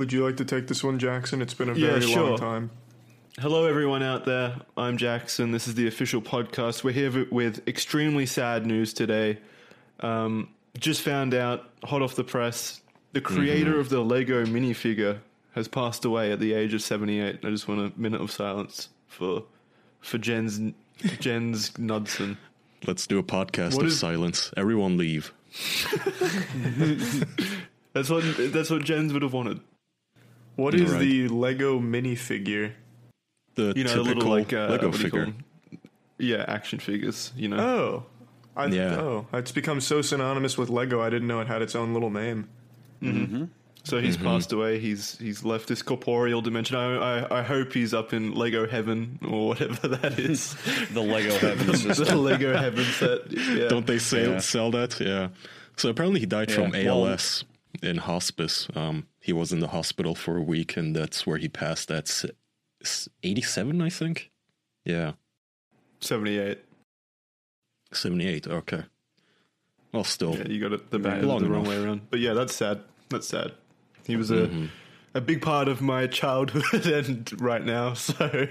Would you like to take this one, Jackson? It's been a Yeah, very sure. long time. Hello, everyone out there. I'm Jackson. This is the official podcast. We're here with extremely sad news today. Um, just found out, hot off the press, the creator of the Lego minifigure has passed away at the age of 78. I just want a minute of silence for for Jens Jens Knudsen. Let's do a podcast What of is- silence. Everyone leave. That's what that's what Jens would have wanted. What is Right. the Lego minifigure? The You know, the typical little like uh, Lego what do you call figure. Yeah, action figures. You know. Oh, I, Yeah. Oh, it's become so synonymous with Lego. I didn't know it had its own little name. So he's passed away. He's he's left this corporeal dimension. I, I I hope he's up in Lego heaven or whatever that is. the Lego heaven the. Lego heaven set. Yeah. Don't they sell, Yeah. sell that? Yeah. So apparently he died Yeah, from well- ALS in hospice. Um, he was in the hospital for a week, and that's where he passed at s- s- 87, I think. Yeah, seventy eight? 78. Okay. Well, still. Yeah, you got it the, band long the wrong enough. way around. But yeah, that's sad. That's sad. He was a a big part of my childhood and right now. So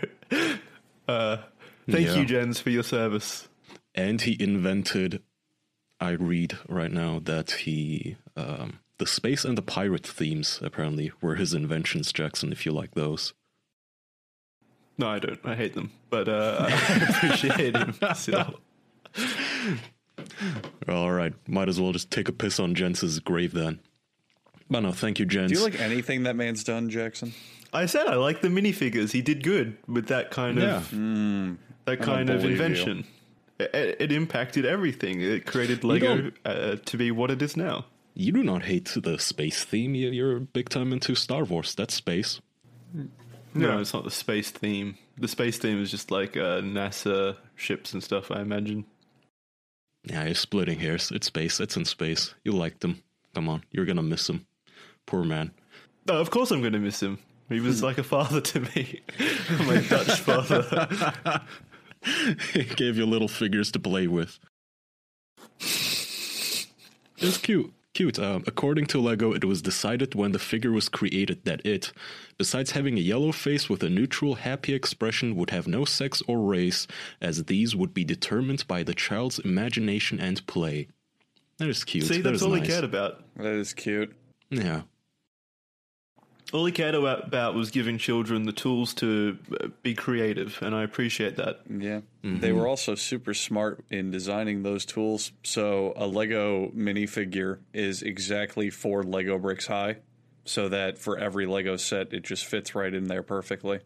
uh, thank Yeah. you, Jens, for your service. And he invented, I read right now that he, um, the space and the pirate themes apparently were his inventions, Jackson, if you like those. No, I don't. I hate them, but uh, I appreciate him still. All right, might as well just take a piss on Jens's grave then. But no, thank you, Jens. Do you like anything that man's done, Jackson? I said I like the minifigures. He did good with that kind of Yeah. that kind of invention. It, it impacted everything. It created Lego uh, to be what it is now. You do not hate the space theme. You- You're big time into Star Wars. That's space. No, Yeah. it's not the space theme. The space theme is just like uh, NASA ships and stuff. I imagine. Yeah, you're splitting hairs. It's space. It's in space. You like them. Come on, you're gonna miss him. Poor man. No, of course I'm going to miss him. He was like a father to me, my Dutch father. he gave you little figures to play with. It's cute. Cute. Um, according to Lego, it was decided when the figure was created that it, besides having a yellow face with a neutral, happy expression, would have no sex or race, as these would be determined by the child's imagination and play. That is cute. See, that's is all nice. he cared about. That is cute. Yeah. All he cared about, about was giving children the tools to uh, be creative, and I appreciate that. Yeah. They were also super smart in designing those tools. So a Lego minifigure is exactly four Lego bricks high, so that for every Lego set, it just fits right in there perfectly.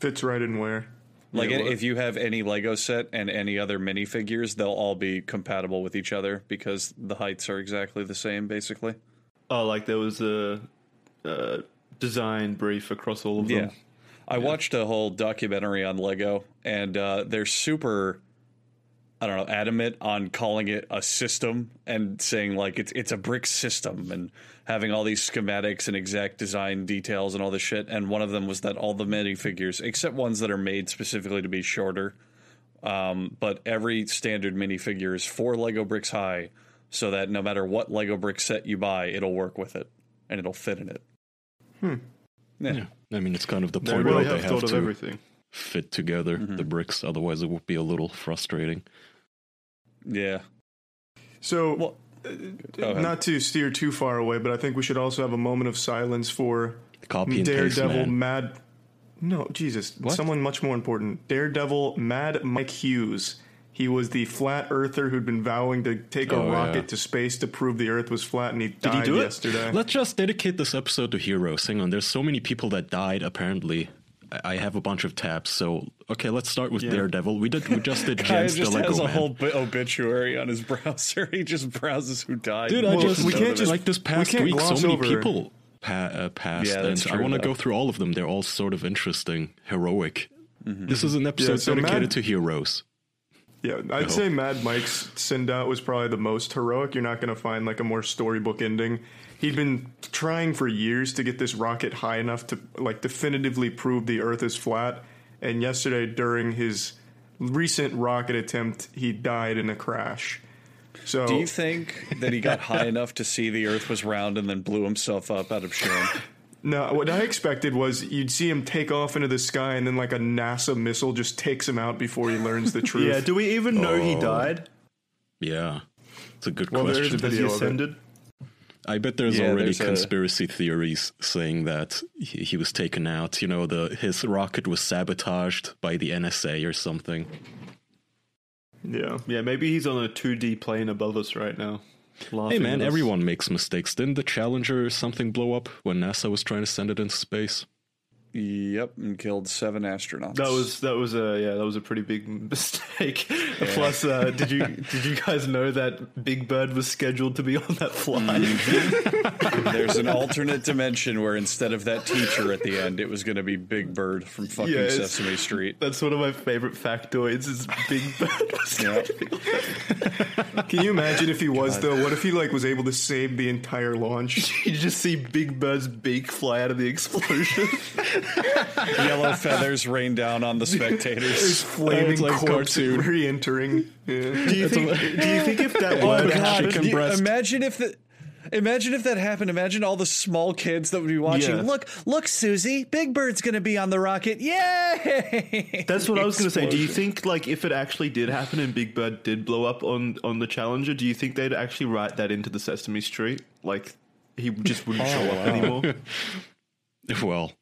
Fits right in where. Like Yeah, if you have any Lego set and any other minifigures, they'll all be compatible with each other because the heights are exactly the same, basically. Oh, like there was a, uh design brief across all of them. Yeah. I watched a whole documentary on Lego, and uh, they're super, I don't know, adamant on calling it a system and saying like it's it's a brick system and having all these schematics and exact design details and all this shit. And one of them was that all the minifigures, except ones that are made specifically to be shorter, um, but every standard minifigure is four Lego bricks high, so that no matter what Lego brick set you buy, it'll work with it and it'll fit in it. Hmm. Yeah. Yeah. I mean, it's kind of the They point really where have they thought have of to everything. fit together mm-hmm. the bricks. Otherwise, it would be a little frustrating. Yeah. So, Well, uh, go ahead. not to steer too far away, but I think we should also have a moment of silence for Copy and paste, Daredevil. Mad. No, Jesus, What? someone much more important. Daredevil Mad Mike Hughes. He was the flat earther who'd been vowing to take a Oh, rocket yeah. to space to prove the Earth was flat, and he he died do it? yesterday. Let's just dedicate this episode to heroes. Hang on, there's so many people that died. Apparently, I I have a bunch of tabs. So okay, let's start with Yeah. Daredevil. We did we just did Guy Jens the just Lego has a Man. whole bi- obituary on his browser. He just browses who died. Dude, I just we can't just- like this past can't week. So many over- people pa- uh, passed, Yeah, that's and I want to go through all of them. They're all sort of interesting, heroic. Mm-hmm. This is an episode so dedicated Mad- to heroes. Yeah, I'd say Mad Mike's send out was probably the most heroic. You're not going to find like a more storybook ending. He'd been trying for years to get this rocket high enough to like definitively prove the Earth is flat. And yesterday, during his recent rocket attempt, he died in a crash. So Do you think that he got high enough to see the Earth was round and then blew himself up out of shame? No, what I expected was you'd see him take off into the sky, and then like a NASA missile just takes him out before he learns the truth. Yeah, do we even know Oh. he died? Yeah. It's a good Well, there is question. a Has he video of it. ascended? I bet there's Yeah, already there's a- conspiracy theories saying that he, he was taken out. You know, the his rocket was sabotaged by the NSA or something. yeah. Yeah, maybe he's on a 2D plane above us right now. Hey man, everyone makes mistakes. Didn't the Challenger or something blow up when NASA was trying to send it into space? Yep, and killed seven astronauts. That was that was a yeah that was a pretty big mistake. Plus, uh, did you did you guys know that Big Bird was scheduled to be on that flight? There's an alternate dimension where instead of that teacher at the end, it was going to be Big Bird from fucking Yeah, Sesame Street. That's one of my favorite factoids. Is Big Bird was Yeah. Can you imagine if he was though? What if he like was able to save the entire launch? You just see Big Bird's beak fly out of the explosion. Yellow feathers rain down on the His spectators. flaming it's like corpse cartoon. re-entering. Yeah. do you think? do you think if that Oh were to God. happen, You- imagine if the. Imagine if that happened. Imagine all the small kids that would be watching. Yeah. Look, look, Susie, Big Bird's going to be on the rocket. Yay! That's what I was going to say. Do you think, like, if it actually did happen and Big Bird did blow up on on the Challenger, do you think they'd actually write that into the Sesame Street? Like, he just wouldn't oh, show up anymore. Well,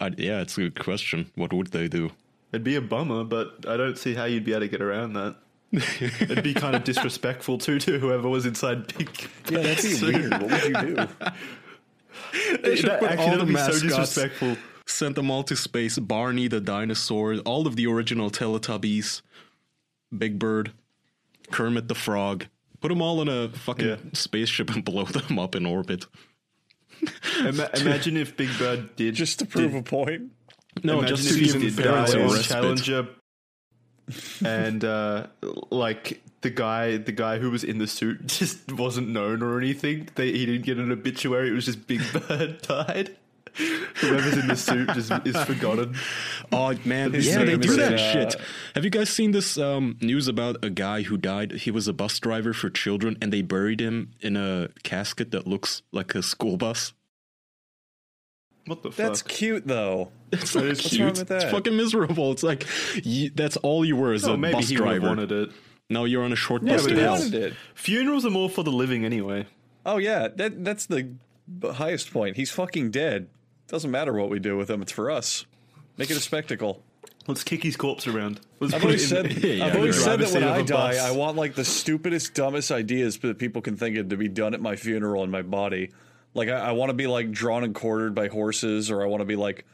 I, yeah, it's a good question. What would they do? It'd be a bummer, but I don't see how you'd be able to get around that. It'd be kind of disrespectful too to whoever was inside Big. Yeah, that'd be weird. What would you do? That, should put actually, all the would be so disrespectful. Sent them all to space. Barney the dinosaur, all of the original Teletubbies, Big Bird, Kermit the Frog. Put them all in a fucking Yeah. spaceship and blow them up in orbit. Ima- imagine if Big Bird did Just to prove a point. No, Imagine just if to he give did parents die a. Challenger, and uh, like the guy, the guy who was in the suit just wasn't known or anything. They, he didn't get an obituary. It was just Big Bird died. Whoever's in the suit just is forgotten. Oh man, His yeah, they do that uh, shit. Have you guys seen this um, news about a guy who died? He was a bus driver for children, and they buried him in a casket that looks like a school bus. What the That's fuck? cute, though. It's That not is cute. cute. What's wrong with It's fucking miserable. It's like you, that's all you were as Oh, a maybe bus he driver. wanted it. Now you're on a short Yeah, bus to hell. wanted it. Funerals are more for the living anyway. Oh yeah, that that's the highest point. He's fucking dead. Doesn't matter what we do with him. It's for us. Make it a spectacle. Let's kick his corpse around. Let's I've always said, Yeah, I've always said that when Privacy of I a die, bus. I want like the stupidest, dumbest ideas that people can think of to be done at my funeral in my body. Like I, I want to be like drawn and quartered by horses, or I want to be like,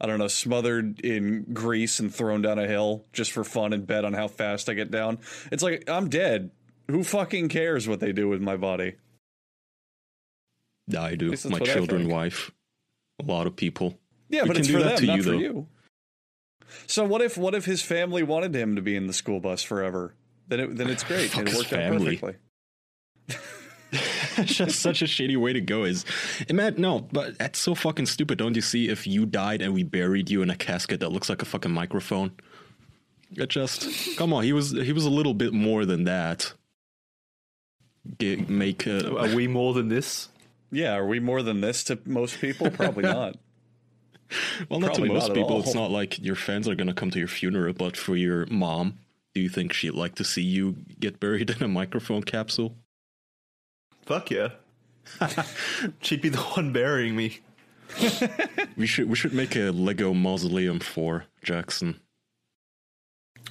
I don't know, smothered in grease and thrown down a hill just for fun and bet on how fast I get down. It's like I'm dead. Who fucking cares what they do with my body? I do. least My children, wife, a lot of people. Yeah, We but can it's do for that them, to not you, for though. you. So what if what if his family wanted him to be in the school bus forever? Then it, then it's great. Fuck it his worked out family. perfectly. It's just such a shitty way to go. Is imagine no, but that's so fucking stupid. Don't you see? If you died and we buried you in a casket that looks like a fucking microphone, it just come on. He was he was a little bit more than that. Get, make uh, Are we more than this? Yeah, are we more than this to most people? Probably not. well, not to most not people. all. It's not like your fans are gonna come to your funeral, but for your mom, do you think she'd like to see you get buried in a microphone capsule? Fuck yeah. She'd be the one burying me. We should we should make a Lego mausoleum for Jackson.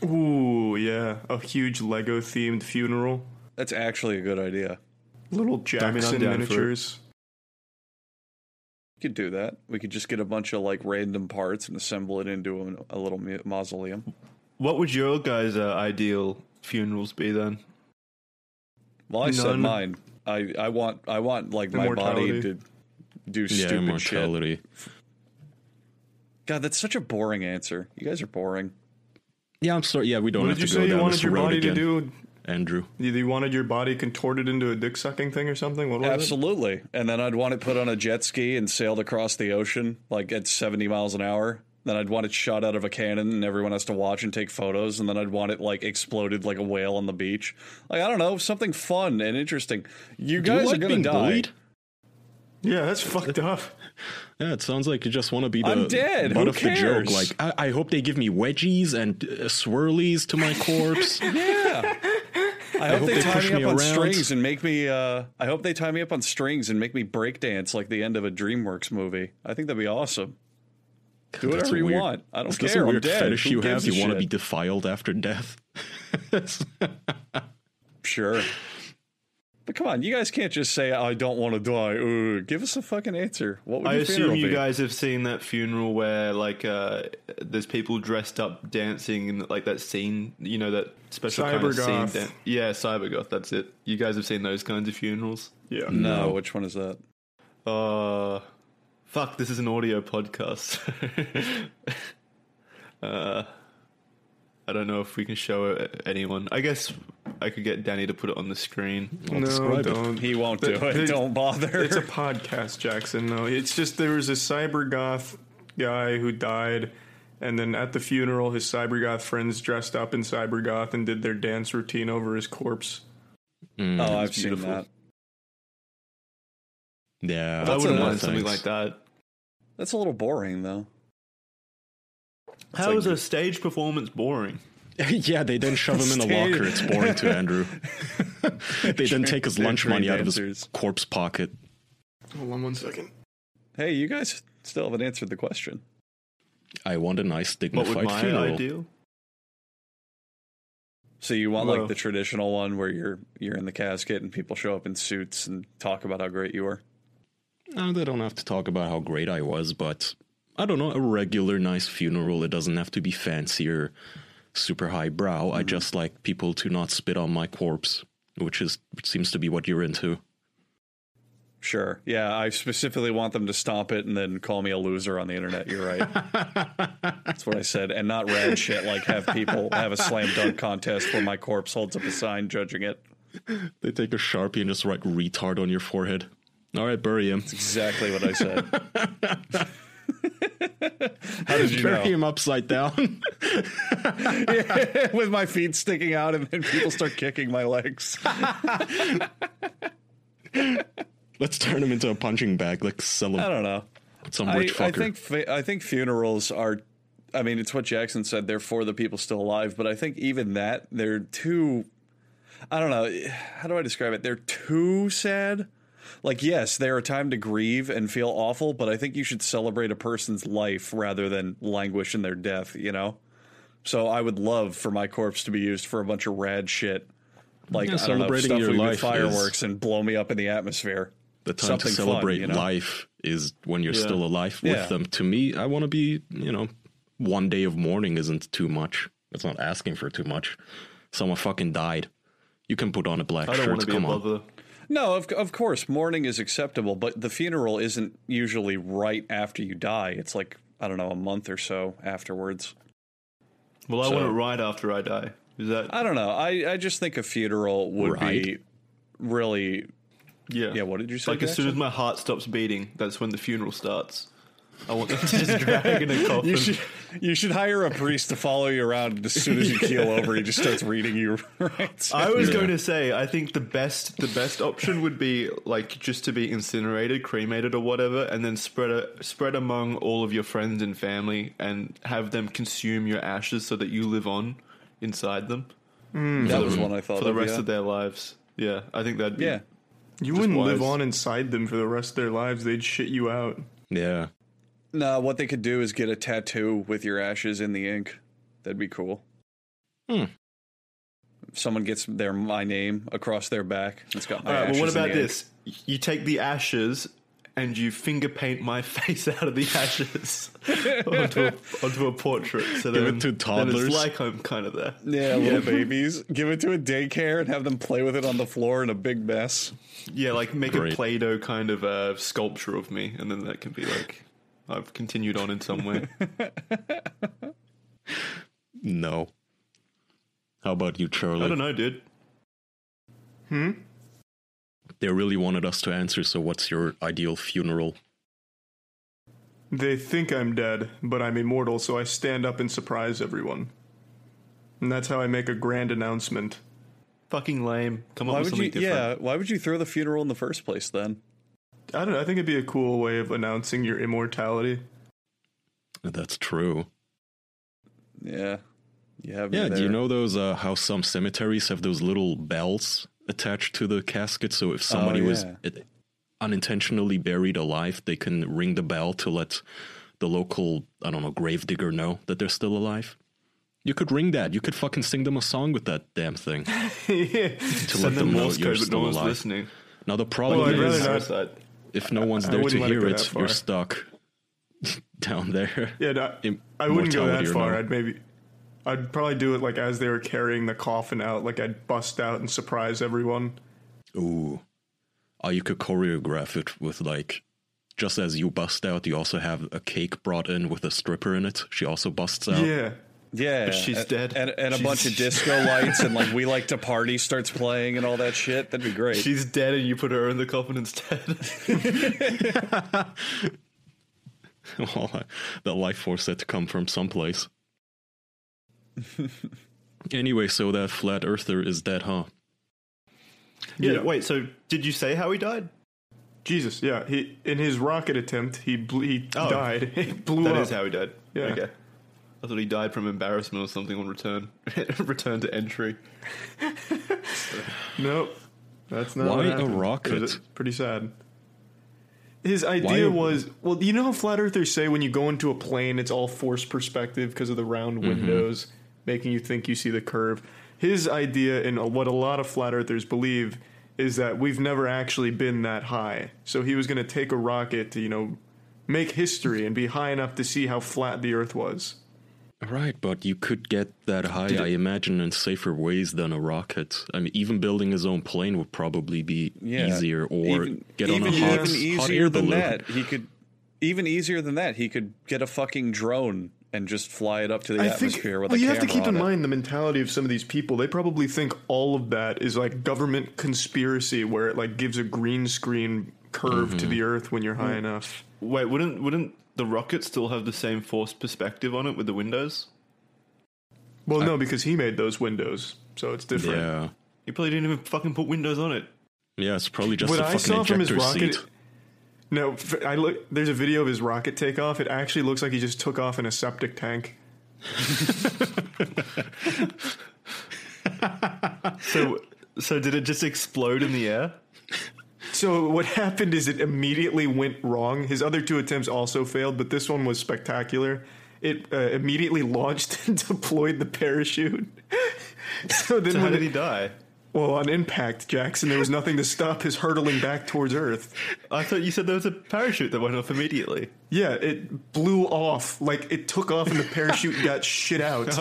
Ooh, yeah, a huge Lego themed funeral. That's actually a good idea. Little I'm Jackson for miniatures. We could do that. We could just get a bunch of like random parts and assemble it into a, a little mu- mausoleum. What would your guys' uh, ideal funerals be then? Well, I said mine. I, I want I want like my body to do Yeah, stupid shit. immortality. God, that's such a boring answer. You guys are boring. Yeah, I'm sorry. Yeah, we don't What have did you to say go you down wanted this your road body again, to do? Andrew. You, you wanted your body contorted into a dick sucking thing or something? What was it? Absolutely. And then I'd want it put on a jet ski and sailed across the ocean like at 70 miles an hour Then I'd want it shot out of a cannon, and everyone has to watch and take photos. And then I'd want it like exploded like a whale on the beach. Like I don't know, something fun and interesting. You Do you guys like are gonna die. bullied? Yeah, that's fucked up. Yeah, it sounds like you just want to be the I'm dead. butt Who of the joke. Like, I, I hope they give me wedgies and uh, swirlies to my corpse. Yeah. I hope, hope they, they tie me me up on strings and make me. Uh, I hope they tie me up on strings and make me breakdance like the end of a DreamWorks movie. I think that'd be awesome. Do whatever you weird- want. I don't Is care. this a I'm weird dead. fetish Who you have? You want to be defiled after death? Sure. But come on, you guys can't just say I don't want to die. Ooh, give us a fucking answer. What would you do? I assume you be? guys have seen that funeral where like uh, there's people dressed up dancing and like that scene, you know that special kind of scene. Cybergoth. Dan- yeah, cybergoth. That's it. You guys have seen those kinds of funerals. Yeah. No, which one is that? Uh, fuck. This is an audio podcast. uh, I don't know if we can show it anyone. I guess I could get Danny to put it on the screen. No, describe it. don't. He won't do The- it. the- don't bother. It's a podcast, Jackson. No, it's just there was a cybergoth guy who died, and then at the funeral, his cybergoth friends dressed up in cybergoth and did their dance routine over his corpse. Mm, oh, I've seen beautiful. that. yeah, I wouldn't a- mind something like that. That's a little boring, though. How like- is a stage performance boring? yeah, they then shove him in a Stay- locker. It's boring to Andrew. they then take his lunch trained money out of his corpse pocket. Hold on one second. Hey, you guys still haven't answered the question. I want a nice, What would dignified my funeral. ideal? So you want Well- like the traditional one where you're you're in the casket and people show up in suits and talk about how great you were? No, uh, they don't have to talk about how great I was, but I don't know, a regular nice funeral. It doesn't have to be fancy or super highbrow. Mm-hmm. I just like people to not spit on my corpse, which is which seems to be what you're into. Sure. Yeah, I specifically want them to stomp it and then call me a loser on the internet. You're right. That's what I said. And not rad shit like have people have a slam dunk contest where my corpse holds up a sign judging it. They take a sharpie and just write retard on your forehead. All right, bury him. That's Exactly what I said. How did you Bury know? him upside down. With my feet sticking out and then people start kicking my legs. Let's turn him into a punching bag, like sell him I don't know. some rich I fucker. think fu- I think funerals are. I mean, it's what Jackson said. They're for the people still alive, but I think even that they're too. I don't know. How do I describe it? They're too sad. Like, yes, they're a time to grieve and feel awful, but I think you should celebrate a person's life rather than languish in their death. You know. So I would love for my corpse to be used for a bunch of rad shit, like Yeah, I don't know, celebrating stuff your life fireworks and blow me up in the atmosphere. the time something to fun, celebrate you know? life is when you're Yeah. still alive with Yeah. them. To me, I want to be, you know, one day of mourning isn't too much. It's not asking for too much. Someone fucking died. You can put on a black I don't shirt. be Come a on. bother. No, of of course, mourning is acceptable, but the funeral isn't usually right after you die. It's like I don't know, a month or so afterwards. Well, I So- want it right after I die. Is that? I don't know. I I just think a funeral would be really. yeah. Yeah. What did you say? Like as soon as my heart stops beating, that's when the funeral starts. I want them to just drag in a coffin. you should you should hire a priest to follow you around. And as soon as you keel over, he just starts reading you. Right. I was Yeah. going to say, I think the best the best option would be like just to be incinerated, cremated, or whatever, and then spread a, spread among all of your friends and family, and have them consume your ashes so that you live on inside them mm. that was one I thought for the of, rest yeah. of their lives. Yeah, I think that'd be. Yeah. You wouldn't live on inside them for the rest of their lives. They'd shit you out. Yeah. No, what they could do is get a tattoo with your ashes in the ink. That'd be cool. Hmm. If someone gets their my name across their back, it's got my All right. Well, what ashes in about the ink. this? You take the ashes and you finger paint my face out of the ashes onto, a, onto a portrait. So Give then, it to then toddlers. it's like I'm kind of there. Yeah, little babies. Give it to a daycare and have them play with it on the floor in a big mess. Yeah, like make Great. a Play-Doh kind of uh, sculpture of me, and then that can be like I've continued on in some way. No. How about you, Charlie? I don't know, dude. Hmm? They really wanted us to answer, so what's your ideal funeral? They think I'm dead, but I'm immortal, so I stand up and surprise everyone. And that's how I make a grand announcement. Fucking lame. Come up Why with would you? something different. Yeah. Why would you throw the funeral in the first place then? I don't know. I think it'd be a cool way of announcing your immortality. That's true. Yeah. You have Yeah, do you know those uh, how some cemeteries have those little bells attached to the casket? So if somebody was yeah. uh, unintentionally buried alive, they can ring the bell to let the local I don't know gravedigger know that they're still alive. You could ring that. You could fucking sing them a song with that damn thing to let Send them them know you're code, but no still alive. listening. Now the problem Well, is not- Suicide. If no one's there to wouldn't it hear it, you're stuck down there. Yeah, no, I wouldn't go that far. I'd maybe, I'd probably do it like as they were carrying the coffin out. Like I'd bust out and surprise everyone. Ooh. Oh, you could choreograph it with like just as you bust out, you also have a cake brought in with a stripper in it. She also busts out. Yeah, Yeah, But she's and, dead. and, and a bunch of disco lights, and like we like to party starts playing and all that shit. That'd be great. She's dead, and you put her in the coffin instead. well, uh, the life force had to come from someplace. anyway, so that flat earther is dead, huh? yeah. Yeah. Wait. So, did you say how he died? Jesus. Yeah, he in his rocket attempt, he ble- he Oh. died. He blew That up. is how he died. Yeah. Okay. I thought he died from embarrassment or something on return. return to entry. Nope, that's not. Why a rocket? It was pretty sad. His idea Why- was well, you know how flat earthers say when you go into a plane, it's all forced perspective because of the round Mm-hmm. windows, making you think you see the curve. His idea, and what a lot of flat earthers believe, is that we've never actually been that high. So he was going to take a rocket to, you know, make history and be high enough to see how flat the Earth was. Right, but you could get that high, Did it- I imagine, in safer ways than a rocket. I mean, even building his own plane would probably be Yeah. easier, or even, get on even, a Yeah. hot, even hot easier air than balloon. that. He could even easier than that. He could get a fucking drone and just fly it up to the I think. atmosphere with Well, a you have to keep in it. mind the mentality of some of these people. They probably think all of that is like government conspiracy, where it like gives a green screen curve Mm-hmm. to the Earth when you're high enough. Wait, wouldn't wouldn't the rocket still have the same forced perspective on it with the windows? Well, no, because he made those windows, so it's different. Yeah, He probably didn't even fucking put windows on it. yeah, it's probably just what a I fucking saw from his ejector rocket. seat. No, I look. There's a video of his rocket takeoff. It actually looks like he just took off in a septic tank. So, so did it just explode in the air? So what happened is it immediately went wrong. His other two attempts also failed, but this one was spectacular. It uh, immediately launched and deployed the parachute. so then, So how when did it- he die? well, on impact, Jackson, there was nothing to stop his hurtling back towards Earth. I thought you said there was a parachute that went off immediately. Yeah, it blew off. Like it took off, and the parachute got shit out.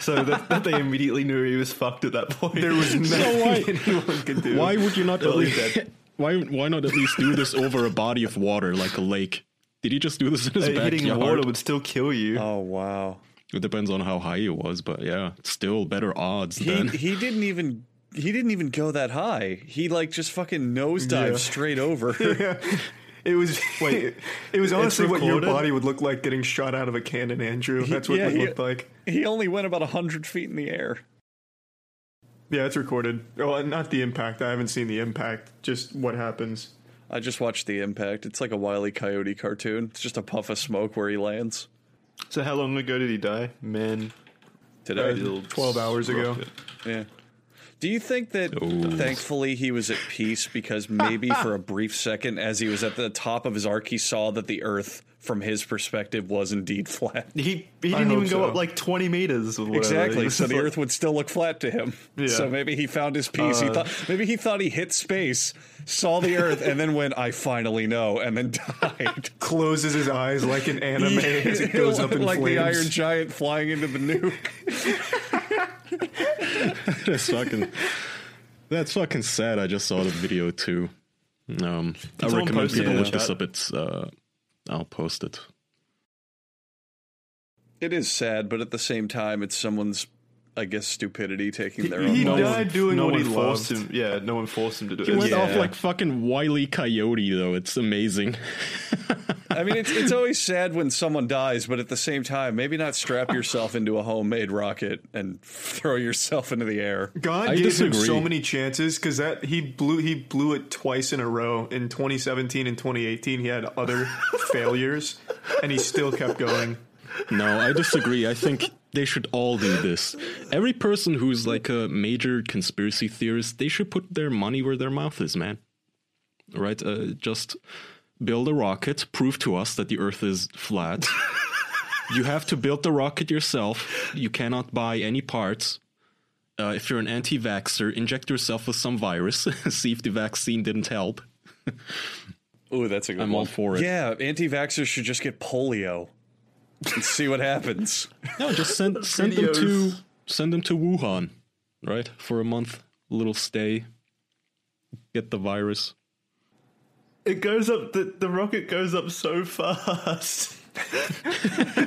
so that, that they immediately knew he was fucked at that point. There was nothing why- anyone could do. Why would you not believe Totally least, dead. Why why not at least do this over a body of water like a lake? Did he just do this in his Uh, hitting water would still kill you. Oh wow. It depends on how high it was, but yeah, still better odds He than he didn't even he didn't even go that high. He like just fucking nosedived Yeah. straight over. yeah. It was wait. It was honestly what your body would look like getting shot out of a cannon, Andrew. That's what yeah, it he- looked like. he only went about hundred feet in the air. Yeah, it's recorded. Oh, not the impact. I haven't seen the impact. Just what happens. I just watched the impact. It's like a wily coyote cartoon. It's just a puff of smoke where he lands. So how long ago did he die? Man, Today. Uh, 12 hours ago. rocket. Yeah. Do you think that Ooh. thankfully he was at peace because maybe for a brief second, as he was at the top of his arc, he saw that the Earth, from his perspective, was indeed flat? He he didn't even hope go up like twenty meters. Or Exactly. So the like- Earth would still look flat to him. Yeah. So maybe he found his peace. he Uh, thought maybe he thought he hit space, saw the Earth, and then went, "I finally know," and then died. Closes his eyes like an anime as it goes up in like flames. the Iron Giant flying into the nuke. That's fucking. That's fucking sad. I just saw the video too. Um, I recommend post it people in look this up. It's. Uh, I'll post it. It is sad, but at the same time, it's someone's, I guess, stupidity taking their own he life. died doing no what one he forced loved. him. Yeah, no one forced him to do He it. He went Yeah. off like fucking Wiley Coyote though. It's amazing. I mean, it's it's always sad when someone dies, but at the same time, maybe not strap yourself into a homemade rocket and throw yourself into the air. God I gave him so many chances because that he blew he blew it twice in a row in 2017 and 2018. He had other failures, and he still kept going. No, I disagree. I think they should all do this. Every person who's like a major conspiracy theorist, they should put their money where their mouth is, man. Right? Uh, just build a rocket, prove to us that the Earth is flat. you have to build the rocket yourself. You cannot buy any parts. Uh, if you're an anti-vaxxer, inject yourself with some virus. See if the vaccine didn't help. oh, that's a good I'm one. all for it. Yeah, anti-vaxxers should just get polio and see what happens. No, just send send them to send them to Wuhan, right? For a month, little stay. Get the virus. It goes up. The, the rocket goes up so fast.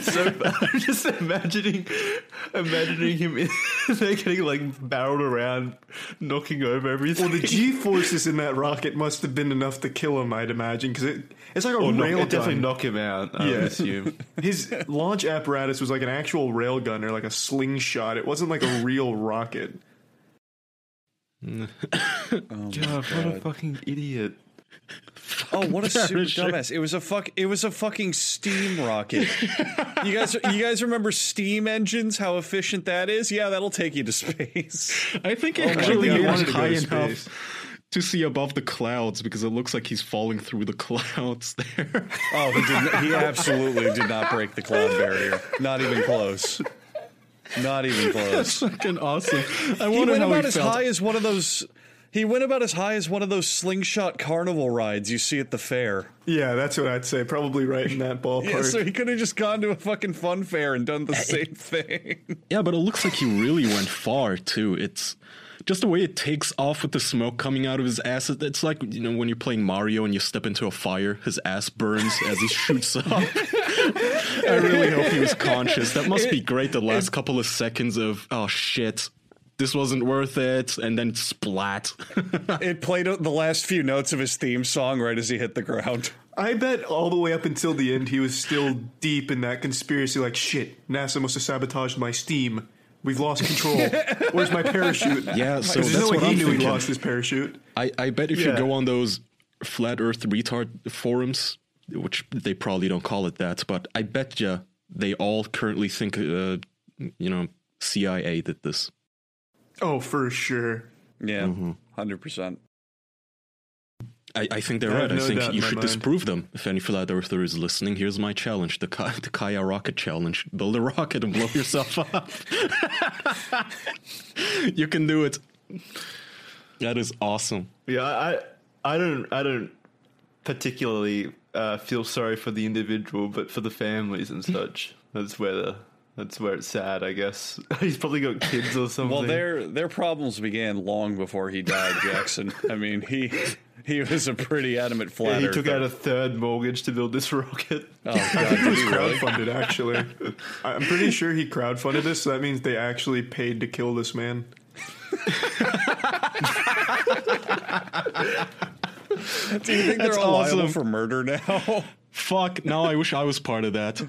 so I'm just imagining, imagining him. In, they're getting like barreled around, knocking over everything. Well, the G forces in that rocket must have been enough to kill him, I'd imagine, because it, it's like a Or knock, rail it definitely gun. knock him out. I Yeah. would assume. His launch apparatus was like an actual rail gun or like a slingshot. It wasn't like a real rocket. Oh my God, what a fucking idiot! Oh, what a super dumbass! It was a fuck. It was a fucking steam rocket. you guys, you guys remember steam engines? How efficient that is? Yeah, that'll take you to space. I think Oh actually God, I wanted to go high to enough space. to see above the clouds because it looks like he's falling through the clouds there. Oh, he did. Not, he absolutely did not break the cloud barrier. Not even close. Not even close. Fucking awesome. I He went about he as felt. high as one of those. He went about as high as one of those slingshot carnival rides you see at the fair. Yeah, that's what I'd say. Probably right in that ballpark. Yeah, so he could have just gone to a fucking fun fair and done the same thing. Yeah, but it looks like he really went far too. It's just the way it takes off with the smoke coming out of his ass. It's like you know when you're playing Mario and you step into a fire, his ass burns as he shoots up. I really hope he was conscious. That must be great. The last couple of seconds of oh shit, this wasn't worth it, and then splat. It played the last few notes of his theme song right as he hit the ground. I bet all the way up until the end, he was still deep in that conspiracy. Like, shit, NASA must have sabotaged my Steam. We've lost control. Where's my parachute? Yeah, so There's that's no way what he I'm knew he lost his parachute. I, I bet if you go on those flat Earth retard forums, which they probably don't call it that, but I bet you they all currently think, uh, you know, CIA did this. Oh, for sure. Yeah, 100%. I, I think they're I have right. I think you should mind. disprove them. If any flat earther is listening, here's my challenge: the Ka- the Kaya rocket challenge. Build a rocket and blow yourself up. you can do it. That is awesome. Yeah, I, I don't, I don't particularly uh, feel sorry for the individual, but for the families and such. That's where the, that's where it's sad, I guess. He's probably got kids or something. Well, their their problems began long before he died, Jackson. I mean, he he was a pretty adamant Yeah, he took out a third mortgage to build this rocket. Oh god, did he really? Crowdfunded, actually. I'm pretty sure he crowdfunded this, so that means they actually paid to kill this man. Do you think That's they're all liable awesome. for murder now? Fuck! Now I wish I was part of that.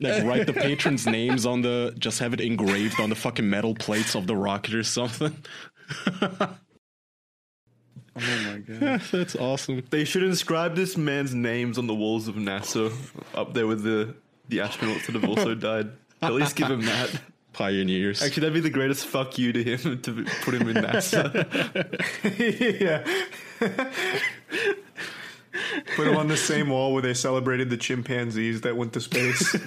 Like write the patrons' names on the, just have it engraved on the fucking metal plates of the rocket or something. oh my god. That's awesome. They should inscribe this man's names on the walls of NASA, up there with the the astronauts that have also died. At least give him that. Pioneers. Actually, that'd be the greatest fuck you to him to put him in NASA. yeah. Put them on the same wall where they celebrated the chimpanzees that went to space.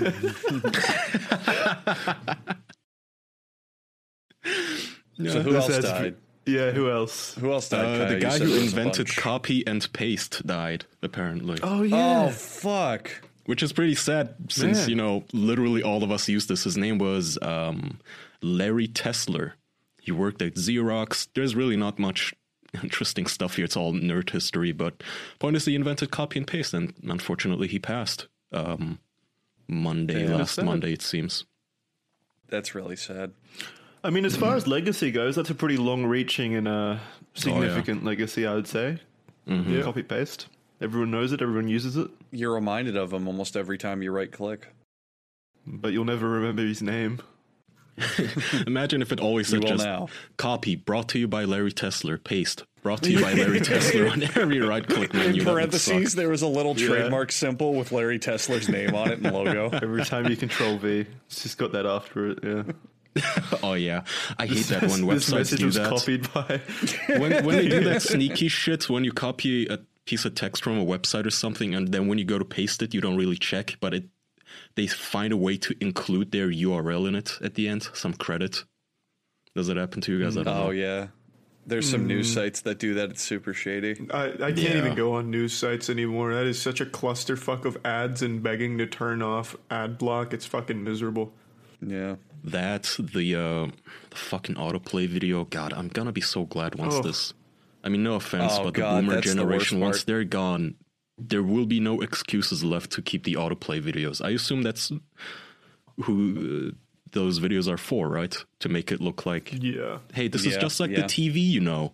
So who else This has- died? yeah, who else? Who else died? Uh, the guy who there was a invented copy and paste died, apparently. Oh yeah. Oh fuck! Which is pretty sad since, Yeah. you know, literally all of us use this. His name was um, Larry Tesler. He worked at Xerox. There's really not much interesting stuff here. It's all nerd history. But point is, he invented copy and paste, and unfortunately, he passed um, Monday, Yeah, last. Monday, it seems. That's really sad. I mean, as far as legacy goes, that's a pretty long-reaching and uh, significant legacy, I would say. Yeah. Copy paste. Everyone knows it. Everyone uses it, You're reminded of him almost every time you right click. but you'll never remember his name. Imagine if it always said just now. copy brought to you by Larry Tesler, paste brought to you by Larry Tesler on every right click menu. In parentheses, there was a little trademark symbol with Larry Tesler's name on it and logo. Every time you control V, it's just got that after it. Yeah. Oh yeah, I hate that when this websites message do was that. copied by. when, when they do that sneaky shit, when you copy a piece of text from a website or something, and then when you go to paste it, you don't really check, but it they find a way to include their URL in it at the end, some credit. Does it happen to you guys? I don't Oh know. yeah, there's some news sites that do that. It's super shady. I, I can't Yeah. even go on news sites anymore. That is such a clusterfuck of ads and begging to turn off ad block. It's fucking miserable. Yeah, That the uh, the fucking autoplay video. God, I'm gonna be so glad once Oh. this. I mean, no offense, Oh, but God, the boomer that's the generation, once they're gone, there will be no excuses left to keep the autoplay videos. I assume that's who uh, those videos are for, right? To make it look like, Yeah. hey, this is just like yeah. the TV, you know.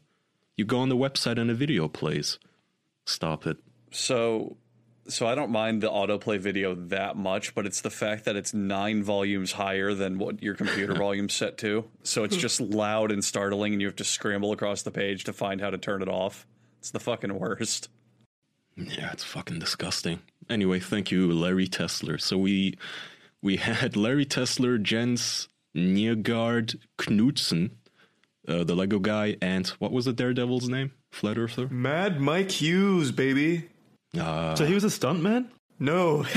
You go on the website and a video plays. Stop it. so so I don't mind the autoplay video that much, but it's the fact that it's nine volumes higher than what your computer volume's set to. So it's just loud and startling, and you have to scramble across the page to find how to turn it off. It's the fucking worst. Yeah, it's fucking disgusting. Anyway, thank you, Larry Tesler. So we we had Larry Tesler, Jens Nygaard Knudsen, uh, the Lego guy, and what was the Daredevil's name? Flat Earther. Mad Mike Hughes, baby. Uh, So he was a stuntman. No.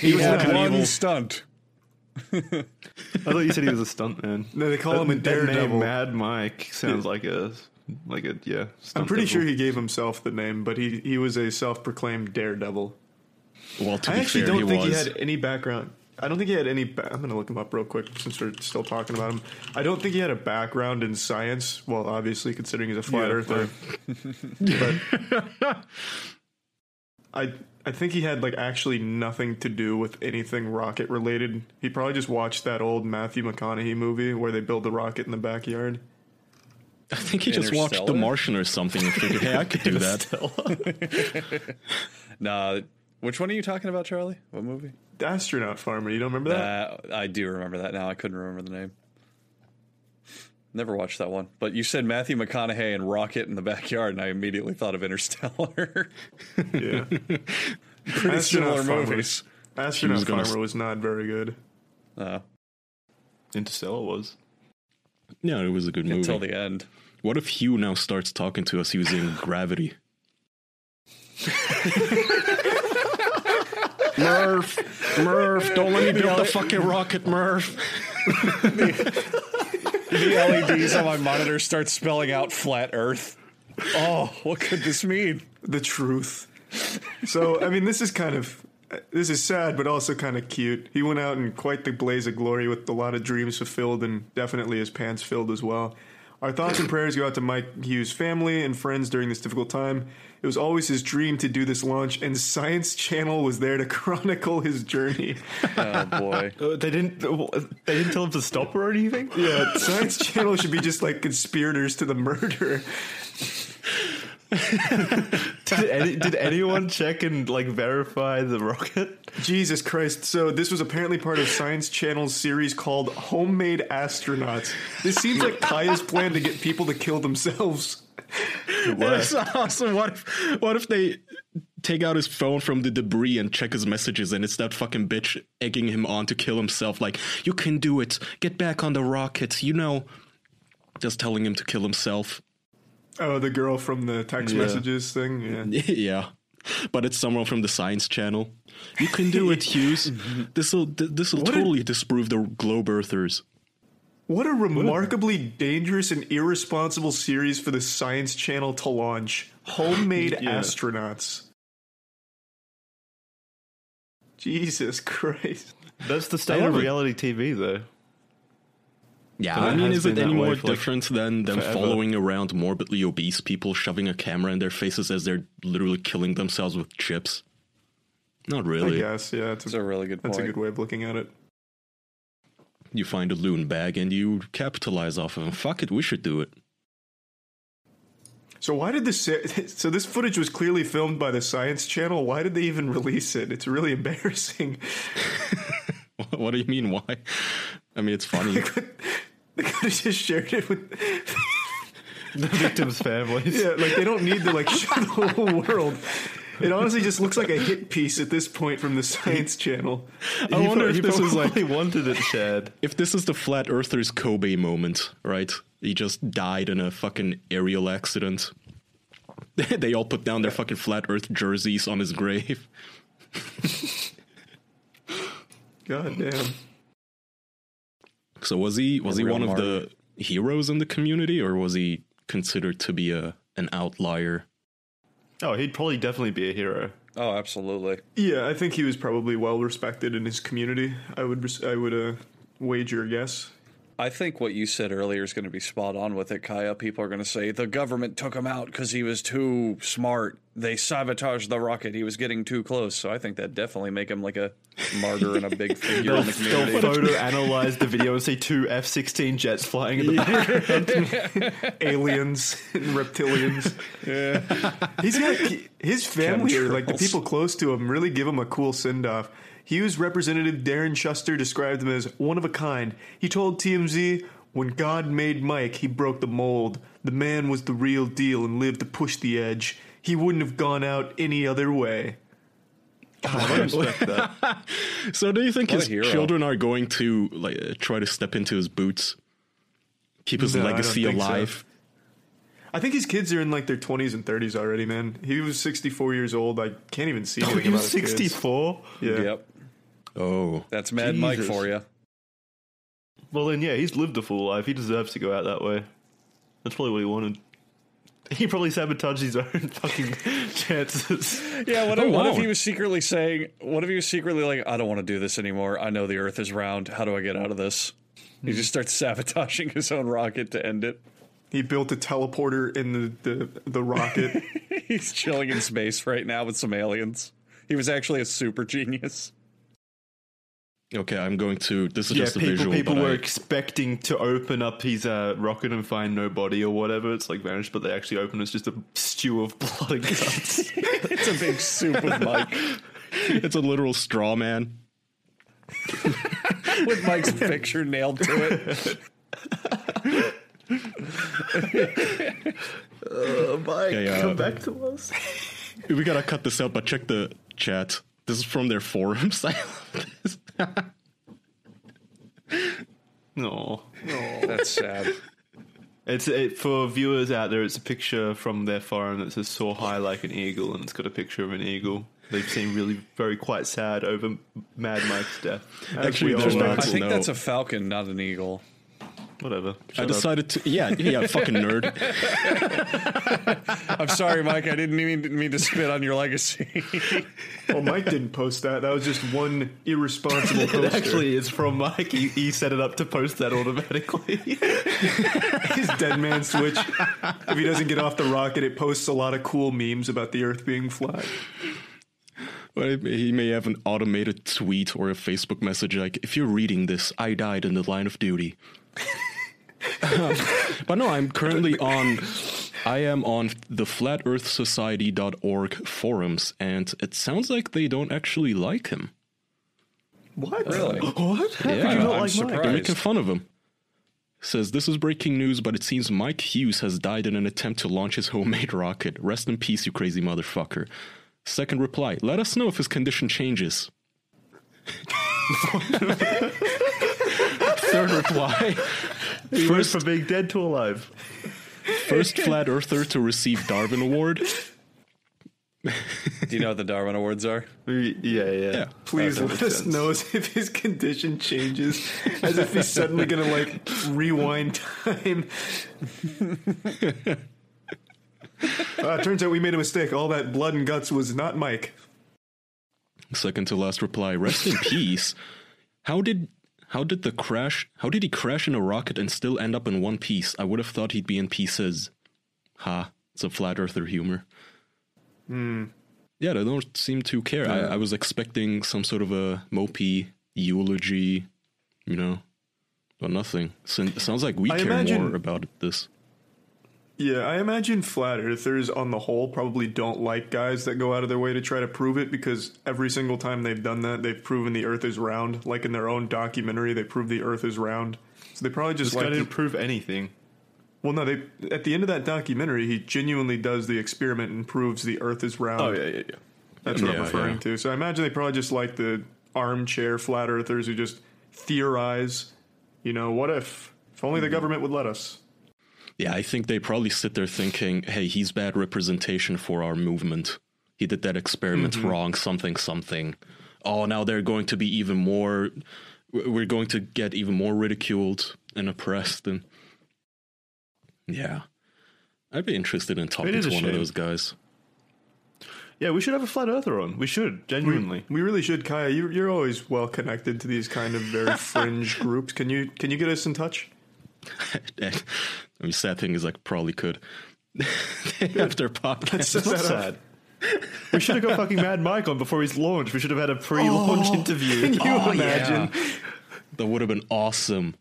He was had one evil. stunt. I thought you said he was a stuntman. No, they call him a That- that name, daredevil. Mad Mike sounds like a like a yeah. I'm pretty devil. sure he gave himself the name, but he, he was a self-proclaimed daredevil. well, to I be actually fair, don't he think was. he had any background. I don't think he had any. Ba- I'm going to look him up real quick since we're still talking about him. I don't think he had a background in science. Well, obviously, considering he's a flat Yeah, earther. but I I think he had like actually nothing to do with anything rocket related. He probably just watched that old Matthew McConaughey movie where they build the rocket in the backyard. I think he just watched The Martian or something and figured, hey, I could do that. Nah, which one are you talking about, Charlie? What movie? The astronaut farmer. You don't remember that? Uh, I do remember that now. I couldn't remember the name. Never watched that one. But you said Matthew McConaughey and Rocket in the backyard, and I immediately thought of Interstellar. yeah. Pretty similar Farmer. movies. Astronaut was farmer s- was not very good. Uh, Interstellar was. Yeah, it was a good movie. until the end. What if Hugh now starts talking to us using gravity? Murph, Murph, don't let me build the fucking rocket, Murph. The LEDs on my monitor start spelling out flat Earth. Oh, what could this mean? the truth. So, I mean, this is kind of this is sad, but also kind of cute. He went out in quite the blaze of glory with a lot of dreams fulfilled, and definitely his pants filled as well. Our thoughts and prayers go out to Mike Hughes' family and friends during this difficult time. It was always his dream to do this launch, and Science Channel was there to chronicle his journey. Oh boy. Uh, they didn't. They didn't tell him to stop or anything. Yeah, Science Channel should be just like conspirators to the murder. Did, any, did anyone check and like verify the rocket? Jesus Christ. So, this was apparently part of Science Channel's series called Homemade Astronauts. This seems like Kaya's plan to get people to kill themselves. That's awesome. What if, what if they take out his phone from the debris and check his messages, and it's that fucking bitch egging him on to kill himself? Like, you can do it. Get back on the rocket. You know, just telling him to kill himself. Oh, the girl from the text Yeah. messages thing? Yeah. yeah. But it's someone from the Science Channel. You can do it, Hughes. This will this will What a- totally disprove the globe earthers. What a remarkably dangerous and irresponsible series for the Science Channel to launch. Homemade Yeah. astronauts. Jesus Christ. That's the state I of reality TV, though. Yeah, But I mean, is it any more for, like, different than them forever. following around morbidly obese people, shoving a camera in their faces as they're literally killing themselves with chips? Not really. I guess, yeah, it's That's a, a really good that's a good way of looking at it. You find a loon bag and you capitalize off of them. Fuck it, we should do it. So why did this? So this footage was clearly filmed by the Science Channel. Why did they even release it? It's really embarrassing. what do you mean? Why? I mean, it's funny. They could have just shared it with the victims' families. Yeah, like they don't need to like show the whole world. It honestly just looks like a hit piece at this point from the Science Channel. I He wonder pro- if this is like wanted it shared. if this is the flat earthers Kobe moment, right? He just died in a fucking aerial accident. they all put down their fucking flat earth jerseys on his grave. God damn. So was he was he real one of martyr. the heroes in the community or was he considered to be a an outlier? Oh, he'd probably definitely be a hero. Oh, absolutely. Yeah, I think he was probably well respected in his community. I would res- I would uh, wager a guess. I think what you said earlier is going to be spot on with it, Kaya. People are going to say the government took him out because he was too smart. They sabotaged the rocket. He was getting too close. So I think that definitely make him like a martyr and a big figure in the They'll photo analyze the video and see two F sixteen jets flying in the background. Aliens and reptilians. Yeah, he's got his family, or like the people close to him, really give him a cool send off. Hughes Representative Darren Shuster described him as one of a kind. He told TMZ, "When God made Mike, he broke the mold. The man was the real deal and lived to push the edge. He wouldn't have gone out any other way." I respect that. So do you think What his children are going to like uh, try to step into his boots? Keep his No, I don't legacy think so. alive? I think his kids are in like their 20s and 30s already, man. He was 64 years old. I can't even see Oh, anything he was sixty four. Yeah. Yep, Oh. that's Mad Mike for you. Well, then, yeah, he's lived a full life. He deserves to go out that way. That's probably what he wanted. He probably sabotaged his own fucking chances. Yeah, what, Oh, if, what wow. if he was secretly saying? What if he was secretly like, "I don't want to do this anymore. I know the Earth is round. How do I get out of this?" He just starts sabotaging his own rocket to end it. He built a teleporter in the, the, the rocket. He's chilling in space right now with some aliens. He was actually a super genius. Okay, I'm going to. This is yeah, just a people visual. people but were I- expecting to open up his uh, rocket and find no body or whatever. It's like vanished, but they actually open. It's just a stew of blood and guts. It's a big soup with Mike, it's a literal straw man. with Mike's picture nailed to it. Mike, Okay, uh, come back to us. We gotta cut this out, but check the chat. This is from their forums. I love this. No, That's sad. it's it, for viewers out there. It's a picture from their forum that says "soar high like an eagle," and it's got a picture of an eagle. They've seem really very quite sad over Mad Mike's death. Actually, we there's all no. are. I think no. that's a falcon, not an eagle. Whatever. I Shut up. decided to. Yeah, yeah, fucking nerd. I'm sorry, Mike. I didn't mean, mean to spit on your legacy. well, Mike didn't post that. That was just one irresponsible It actually it's from Mike. He, he set it up to post that automatically. his dead man switch. If he doesn't get off the rocket, it posts a lot of cool memes about the Earth being flat. But he may have an automated tweet or a Facebook message like, if you're reading this, I died in the line of duty. but no, I'm currently on. I am on the flatearthsociety.org forums, and it sounds like they don't actually like him. What? really? what? How Yeah, could you not I'm like surprised. They're making fun of him. Says this is breaking news, but it seems Mike Hughes has died in an attempt to launch his homemade rocket. Rest in peace, you crazy motherfucker. Second reply: Let us know if his condition changes. Third reply: Mike? He went from being dead to alive. First flat earther to receive Darwin Award. Do you know what the Darwin Awards are? Yeah, yeah. Yeah. Please let us sense. know if his condition changes, as if he's suddenly gonna like rewind time. uh, turns out we made a mistake. All that blood and guts was not Mike. Second to last reply: Rest in peace. How did how did the crash? How did he crash in a rocket and still end up in one piece? I would have thought he'd be in pieces. Ha! It's a flat earther humor. Hmm. Yeah, they don't seem to care. I, I was expecting some sort of a mopey eulogy, you know, but nothing. So, sounds like we I care imagine- more about this. Yeah, I imagine flat earthers on the whole probably don't like guys that go out of their way to try to prove it because every single time they've done that, they've proven the earth is round. Like in their own documentary, they prove the earth is round. So they probably just This guy like. didn't prove anything. well, no, they at the end of that documentary, he genuinely does the experiment and proves the earth is round. Oh yeah, yeah, yeah. That's what Yeah, I'm referring yeah. to. So I imagine they probably just like the armchair flat earthers who just theorize, you know, what if? If only the hmm. government would let us. Yeah, I think they probably sit there thinking, hey, he's bad representation for our movement. He did that experiment mm-hmm. wrong, something, something. Oh, now they're going to be even more, we're going to get even more ridiculed and oppressed. And yeah, I'd be interested in talking to a one of those guys. Yeah, we should have a flat earther on. We should genuinely. We really should, Kaya. You, you're always well connected to these kind of very fringe groups. Can you can you get us in touch? I mean, sad thing is, I probably could. After podcast. Set It's not that up. sad. we should have got fucking Mad Mike on before he's launched. We should have had a pre-launch oh, interview. Can you oh, imagine? That would have been awesome.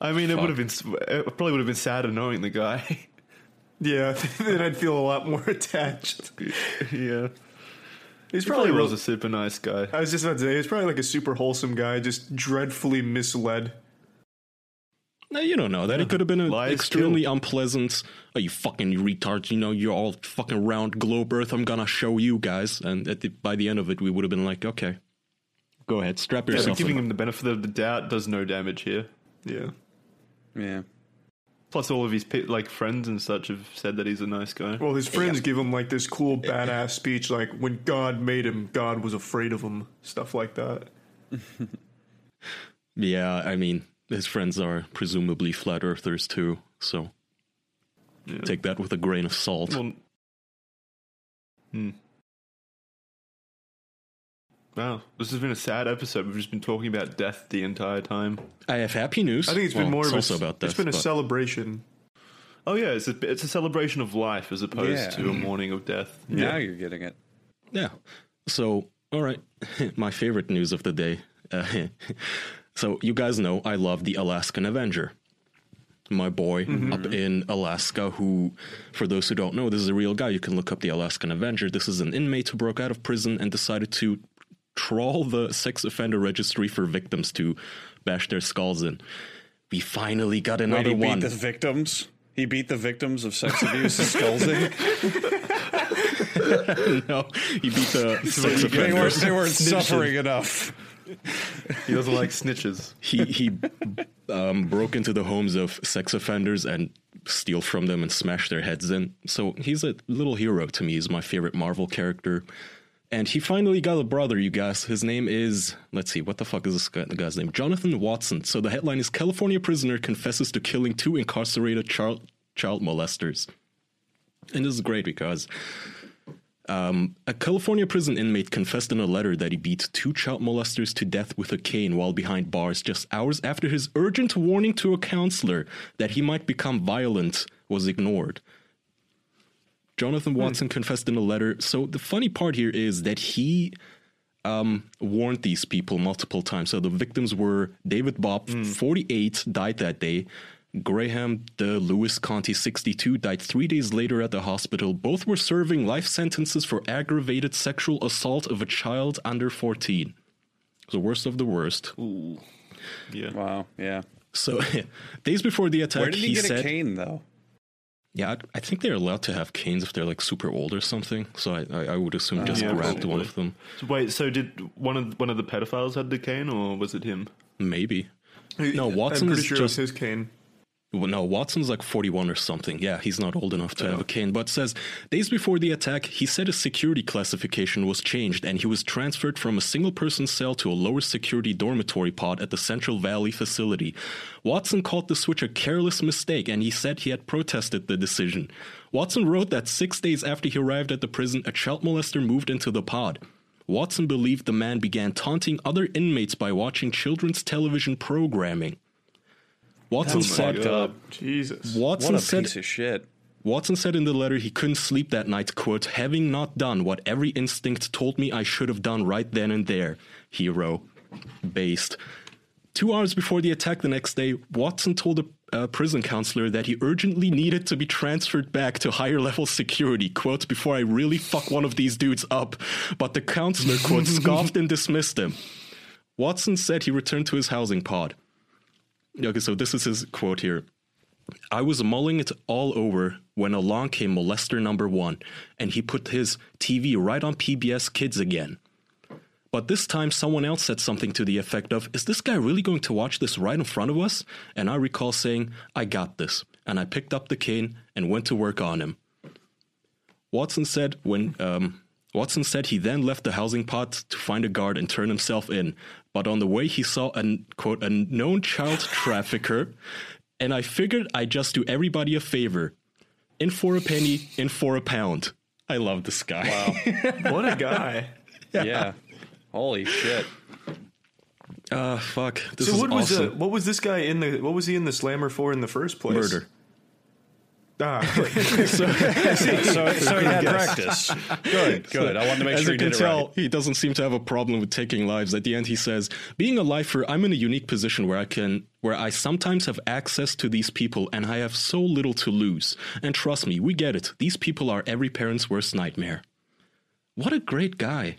I mean, it would have been it probably would have been sad knowing the guy. Yeah, then I'd feel a lot more attached. yeah, He's he probably probably was a super nice guy. I was just about to say he's probably like a super wholesome guy, just dreadfully misled. No, you don't know that. It could have been an Lies extremely unpleasant. Oh, you fucking retards! You know you're all fucking round globe Earth. I'm gonna show you guys. And at the, by the end of it, we would have been like, okay, go ahead, strap yourself. Yeah, yourself. giving in. him the benefit of the doubt does no damage here. Yeah. Yeah. Plus, all of his like friends and such have said that he's a nice guy. Well, his friends give him like this cool badass speech, like when God made him, God was afraid of him, stuff like that. Yeah, I mean, his friends are presumably flat earthers too. So take that with a grain of salt. Well, hmm. Wow, this has been a sad episode. We've just been talking about death the entire time. I have happy news. I think it's Well, been more of a, also about it's death, been a but- celebration. Oh yeah, it's a it's a celebration of life as opposed Yeah. to a mourning of death. Now you're getting it. Yeah. So, all right, my favorite news of the day. Uh, so, you guys know I love the Alaskan Avenger. My boy mm-hmm. up in Alaska, who, for those who don't know, this is a real guy. You can look up the Alaskan Avenger. This is an inmate who broke out of prison and decided to trawl the sex offender registry for victims to bash their skulls in. We finally got Wait, another he beat one. the victims. He beat the victims of sex abuse skulls in. no, he beat the sex They weren't, offenders. they weren't suffering enough. He doesn't like snitches. he he um, broke into the homes of sex offenders and steal from them and smash their heads in. So he's a little hero to me. He's my favorite Marvel character. And he finally got a brother, you guys. His name is, let's see, what the fuck is this guy, the guy's name? Jonathan Watson. So the headline is California prisoner confesses to killing two incarcerated child, child molesters. And this is great because um, a California prison inmate confessed in a letter that he beat two child molesters to death with a cane while behind bars just hours after his urgent warning to a counselor that he might become violent was ignored. Jonathan Watson confessed in a letter. So the funny part here is that he um, warned these people multiple times. So the victims were David Bobb, 48, died that day. Graham de Luis-Conti, 62, died three days later at the hospital. Both were serving life sentences for aggravated sexual assault of a child under 14. The worst of the worst. Ooh, yeah. Wow. Yeah. So, days before the attack, Where did he, get said, a cane though? "Yeah, I- I think they're allowed to have canes if they're like super old or something." So I, I, I would assume oh, just Yeah, grabbed one of them. So wait, so did one of one of the pedophiles had the cane, or was it him? Maybe. No, Watson I'm pretty is sure it was just his cane. Well, no, Watson's like 41 or something. Yeah, he's not old enough to have a cane. But says days before the attack, he said his security classification was changed and he was transferred from a single person cell to a lower security dormitory pod at the Central Valley facility. Watson called the switch a careless mistake and he said he had protested the decision. Watson wrote that six days after he arrived at the prison, a child molester moved into the pod. Watson believed the man began taunting other inmates by watching children's television programming. Watson That's said, fucked up. Jesus. Watson What a said piece of shit. Watson said in the letter he couldn't sleep that night, quote, having not done what every instinct told me I should have done right then and there, hero. Based. Two hours before the attack the next day, Watson told a, uh, prison counselor that he urgently needed to be transferred back to higher level security, quote, before I really fuck one of these dudes up. But the counselor, quote, scoffed and dismissed him. Watson said he returned to his housing pod. Okay, so this is his quote here. I was mulling it all over when along came molester number one, and he put his TV right on PBS Kids again. But this time, someone else said something to the effect of, Is this guy really going to watch this right in front of us? And I recall saying, I got this. And I picked up the cane and went to work on him. Watson said when um, Watson said he then left the housing pod to find a guard and turn himself in. But on the way, he saw a quote a known child trafficker, and I figured I'd just do everybody a favor. In for a penny, in for a pound. I love this guy. Wow. What a guy. yeah. Holy shit. Uh, fuck. This so is what was awesome. uh, what was this guy in the what was he in the slammer for in the first place? Murder. Ah, So, so he had practice. Good, good. I wanted to make As sure you he can did it tell, right. he doesn't seem to have a problem with taking lives. At the end, he says, "Being a lifer, I'm in a unique position where I can, where I sometimes have access to these people, and I have so little to lose. And trust me, we get it. These people are every parent's worst nightmare." What a great guy!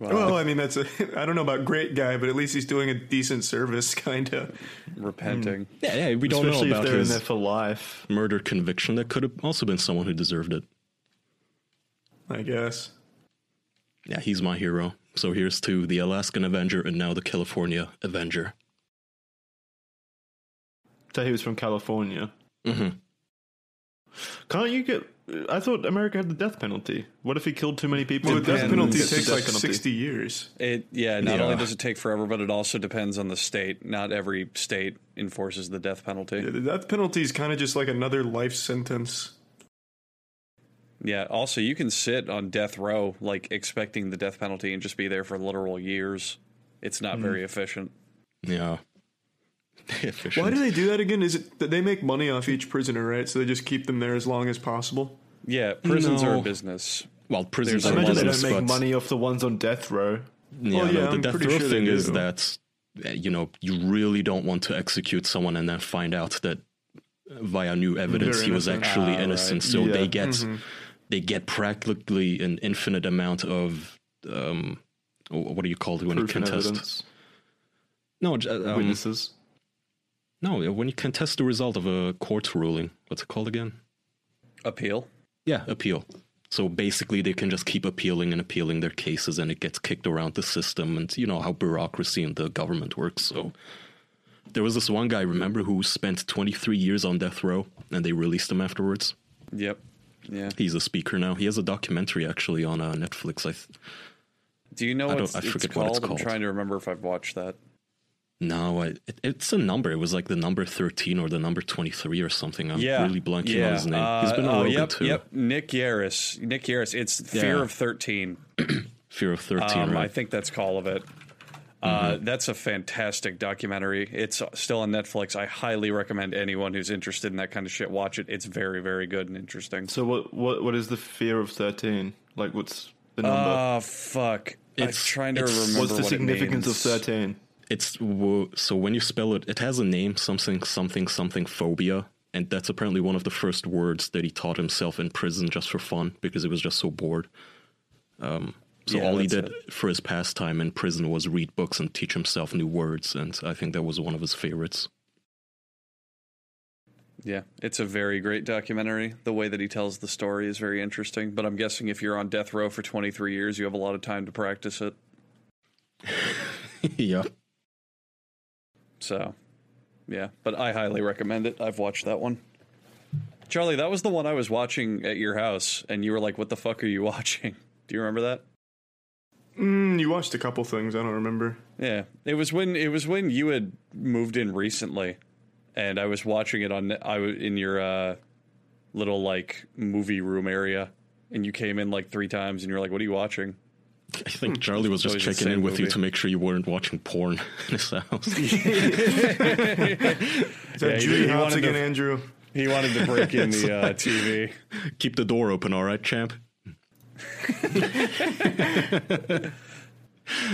Well, I mean that's a I don't know about great guy, but at least he's doing a decent service, kind of. Repenting. Yeah, yeah. We don't Especially know if they're in there for life. murder conviction. That could have also been someone who deserved it. I guess. Yeah, he's my hero. So here's to the Alaskan Avenger and now the California Avenger. So he was from California. hmm Can't you get? I thought America had the death penalty. What if he killed too many people? Well, and the death penalty gets takes death like penalty? sixty years. It yeah. Not Yeah. only does it take forever, but it also depends on the state. Not every state enforces the death penalty. The death penalty is kind of just like another life sentence. Yeah. Also, you can sit on death row, like expecting the death penalty, and just be there for literal years. It's not hmm. very efficient. Yeah. Efficient. Why do they do that again? Is it that they make money off each prisoner, right? So they just keep them there as long as possible. Yeah, prisons are a business. well, prisons I are imagine they business, don't make money off the ones on death row. yeah, Well, no, the I'm death pretty row sure they thing is that uh, you know you really don't want to execute someone and then find out that uh, via new evidence he was actually Ah, right. innocent. So Yeah. they get Mm-hmm. they get practically an infinite amount of um, what do you call it when Proof you contest? evidence. No, j- um, Witnesses. No, when you contest the result of a court ruling. What's it called again? Appeal. Yeah, appeal. So basically, they can just keep appealing and appealing their cases, and it gets kicked around the system. And you know how bureaucracy and the government works. So there was this one guy, remember, who spent 23 years on death row, and they released him afterwards. Yep. Yeah. He's a speaker now. He has a documentary actually on uh, Netflix. I th- Do you know I what don't- it's, I it's forget called? what it's I'm trying to remember if I've watched that. No, I, it, it's a number. It was like the number 13 or the number 23 or something. I'm Yeah, really blanking yeah. on his name. He's been Uh, on oh, Rogan yep, too. Yep, Nick Yarris. Nick Yarris. It's Fear Yeah. of Thirteen. Fear of 13, Um, I think that's call of it. Uh, that's a fantastic documentary. It's still on Netflix. I highly recommend anyone who's interested in that kind of shit watch it. It's very, very good and interesting. So what? What? What is the fear of thirteen? Like, what's the number? Oh fuck! It's- I'm trying to it's- remember what's the what it significance of thirteen? It's so when you spell it, it has a name, something, something, something phobia, and that's apparently one of the first words that he taught himself in prison just for fun because he was just so bored. Um, so Yeah, all he did for his pastime in prison was read books and teach himself new words, and I think that was one of his favorites. Yeah, it's a very great documentary. The way that he tells the story is very interesting. But I'm guessing if you're on death row for 23 years, you have a lot of time to practice it. yeah, So, yeah, but I highly recommend it. I've watched that one. Charlie, that was the one I was watching at your house, and you were like, "What the fuck are you watching?" Do you remember that? Mm, you watched a couple things. I don't remember. Yeah, it was when it was when you had moved in recently, and I was watching it on I was in your uh, little like movie room area, and you came in like three times, and you're like, "What are you watching?" I think Charlie was just always checking in same with you to make sure you weren't watching porn in his house. Is that Yeah, he- Judy he wanted again, to- Andrew? He wanted to break in the uh, TV. Keep the door open, all right, champ.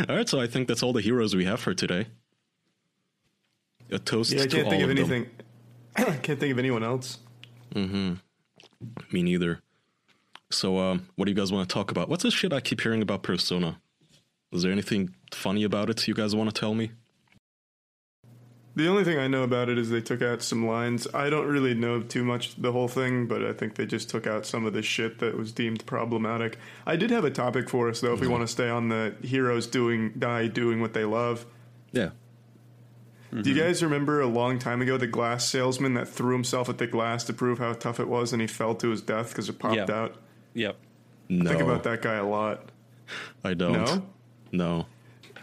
all right, so I think that's all the heroes we have for today. A toast Yeah, I to can't all think of of them. anything. Can't think of anyone else. Me neither. So, um, what do you guys want to talk about? What's this shit I keep hearing about Persona? Is there anything funny about it you guys want to tell me? The only thing I know about it is they took out some lines. I don't really know too much the whole thing, but I think they just took out some of the shit that was deemed problematic. I did have a topic for us though, if we want to stay on the heroes doing die doing what they love. Yeah. Do you guys remember a long time ago the glass salesman that threw himself at the glass to prove how tough it was and he fell to his death because it popped Yeah. out? Yep. No, Think about that guy a lot. I don't. No? No.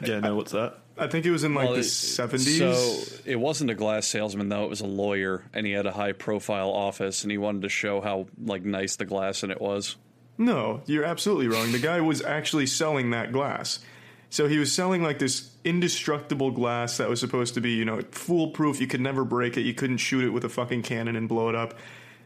Yeah, no, what's that? I think it was in like Well, the 70s. So it wasn't a glass salesman though; it was a lawyer, and he had a high-profile office, and he wanted to show how like nice the glass in it was. No, you're absolutely wrong. The guy was actually selling that glass. So he was selling like this indestructible glass that was supposed to be, you know, foolproof. You could never break it. You couldn't shoot it with a fucking cannon and blow it up.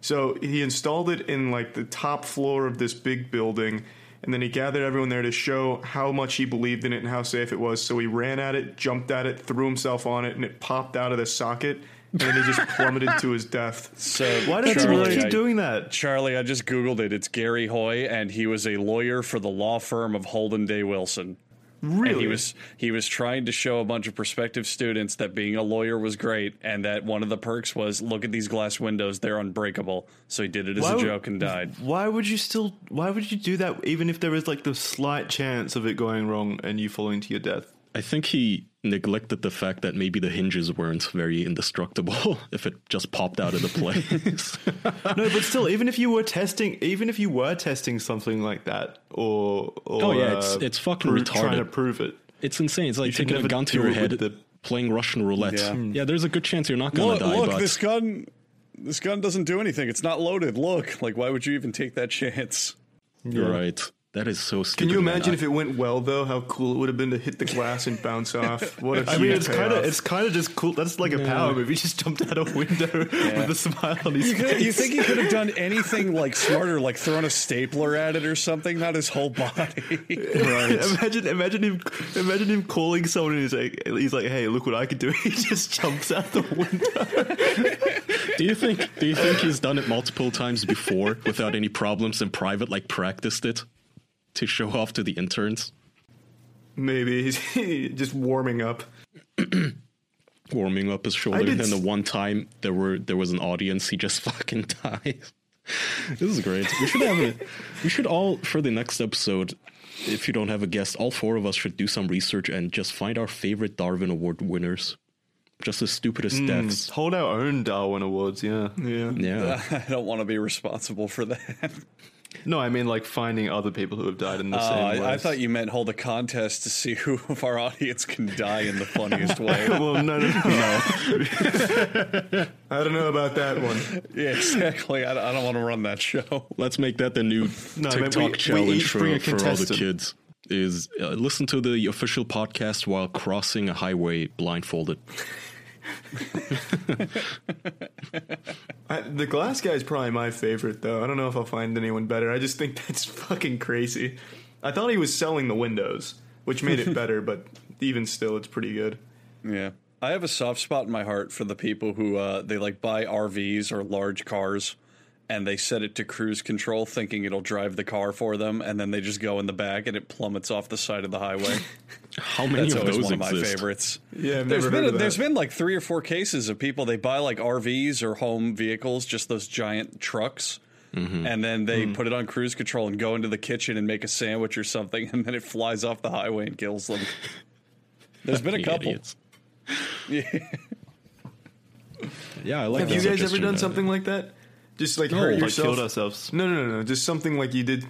So he installed it in like the top floor of this big building. And then he gathered everyone there to show how much he believed in it and how safe it was. So he ran at it, jumped at it, threw himself on it, and it popped out of the socket. And then he just plummeted to his death. So Why does Charlie, everyone keep I- doing that? Charlie, I just googled it. It's Garry Hoy, and he was a lawyer for the law firm of Holden Day Wilson. Really? And he was he was trying to show a bunch of prospective students that being a lawyer was great, and that one of the perks was look at these glass windows; they're unbreakable. So he did it as Why a would- joke and died. Why would you still? Why would you do that? Even if there was like the slight chance of it going wrong and you falling to your death. I think he neglected the fact that maybe the hinges weren't very indestructible if it just popped out of the place. No, but still, even if you were testing, even if you were testing something like that, or, or Oh, yeah, it's- uh, it's fucking pro- trying to prove it. it's insane. It's like should taking a gun to your head, the- playing Russian roulette. Yeah. Yeah. there's a good chance you're not going Look, to die. look but this gun. This gun doesn't do anything. It's not loaded. Look, like why would you even take that chance? you're right. That is so stupid. Can you imagine I- if it went well though? How cool it would have been to hit the glass and bounce off. What a I mean, it's kind of it's kind of just cool. That's like a power move. He just jumped out a window with a smile on his You, could, face. you think he could have done anything like smarter, like thrown a stapler at it or something? Not his whole body. Right. Imagine, imagine him, imagine him calling someone and he's like, he's like, "Hey, look what I could do!" He just jumps out the window. Do you think? Do you think he's done it multiple times before without any problems in private? Like practiced it to show off to the interns, Maybe he's just warming up. warming up his shoulder, did and the one time there were there was an audience, he just fucking dies. This is great. We should have it. We should all for the next episode. If you don't have a guest, all four of us should do some research and just find our favorite Darwin Award winners. Just the stupidest hmm. deaths. Hold our own Darwin Awards, yeah. Yeah. Yeah. I don't want to be responsible for that. No, I mean like finding other people who have died in the Oh, same way. I, I thought you meant hold a contest to see who of our audience can die in the funniest way. Well, no, no, no. I don't know about that one. yeah, exactly. I, I don't want to run that show. Let's make that the new No, I mean, TikTok we- we challenge each for, for all the kids. Is uh, listen to the official podcast while crossing a highway blindfolded. I, the glass guy is probably my favorite, though. I don't know if I'll find anyone better. I just think that's fucking crazy. I thought he was selling the windows, which made it better, but even still, it's pretty good. Yeah. I have a soft spot in my heart for the people who uh, they like buy RVs or large cars and they set it to cruise control thinking it'll drive the car for them and then they just go in the back and it plummets off the side of the highway. How many That's of always those one of my favorites. Yeah, I've There's never been heard of there's that. been like three or four cases of people they buy like RVs or home vehicles, just those giant trucks. Mm-hmm. And then they Hmm. put it on cruise control and go into the kitchen and make a sandwich or something, and then it flies off the highway and kills them. There's been a couple. idiots. Yeah, I like Have that you guys ever done man. something like that? Just like No, hurt like yourself? killed ourselves. No, no, no, no. Just something like you did.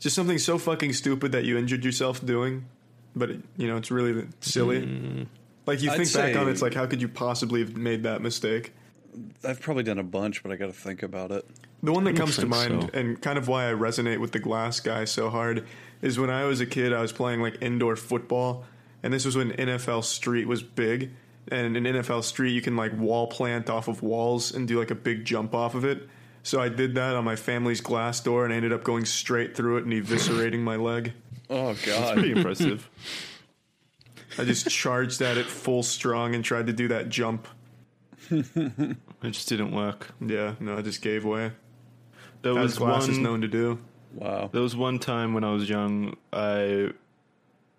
Just something so fucking stupid that you injured yourself doing, but it, you know it's really silly. Hmm. Like you I'd think back on it, it's like how could you possibly have made that mistake? I've probably done a bunch, but I got to think about it. The one that comes to mind, so. and kind of why I resonate with the glass guy so hard, is when I was a kid, I was playing like indoor football, and this was when NFL Street was big. And in NFL Street, you can like wall plant off of walls and do like a big jump off of it. So I did that on my family's glass door, and I ended up going straight through it and eviscerating my leg. Oh God! that's Pretty impressive. I just charged at it full strong and tried to do that jump. It just didn't work. Yeah, no, I just gave way. There As was glass is known to do. Wow. There was one time when I was young, I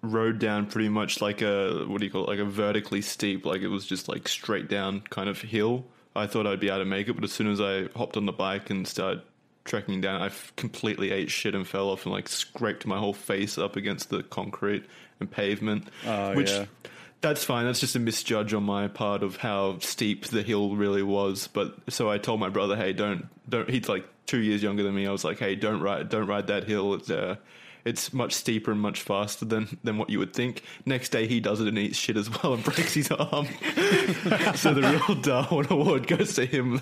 rode down pretty much like a what do you call it, like a vertically steep, like it was just like straight down kind of hill. I thought I'd be able to make it, but as soon as I hopped on the bike and started trekking down, I completely ate shit and fell off and like scraped my whole face up against the concrete and pavement. Oh, which yeah. that's fine. That's just a misjudge on my part of how steep the hill really was. But so I told my brother, "Hey, don't don't." He's like two years younger than me. I was like, "Hey, don't ride don't ride that hill. It's uh, it's much steeper and much faster than than what you would think." Next day, he does it and eats shit as well and breaks his arm. so the real Darwin Award goes to him.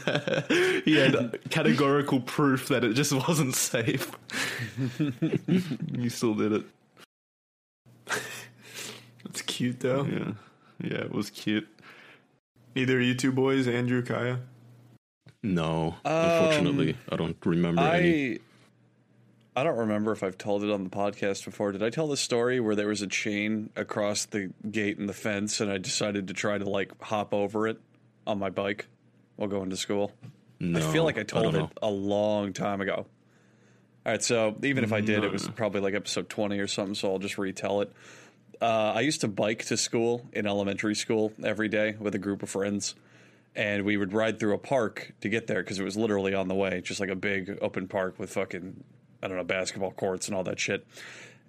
he had categorical proof that it just wasn't safe. you still did it. That's cute though. Yeah, yeah, it was cute. Either of you two boys, Andrew, Kaya. No, unfortunately, um, I don't remember any. I I don't remember if I've told it on the podcast before. Did I tell the story where there was a chain across the gate and the fence, and I decided to try to like hop over it on my bike while going to school? No, I feel like I told don't it a long time ago. All right, so even if I did, it was probably like episode 20 or something, so I'll just retell it. Uh, I used to bike to school in elementary school every day with a group of friends, and we would ride through a park to get there because it was literally on the way, just like a big open park with fucking, I don't know, basketball courts and all that shit.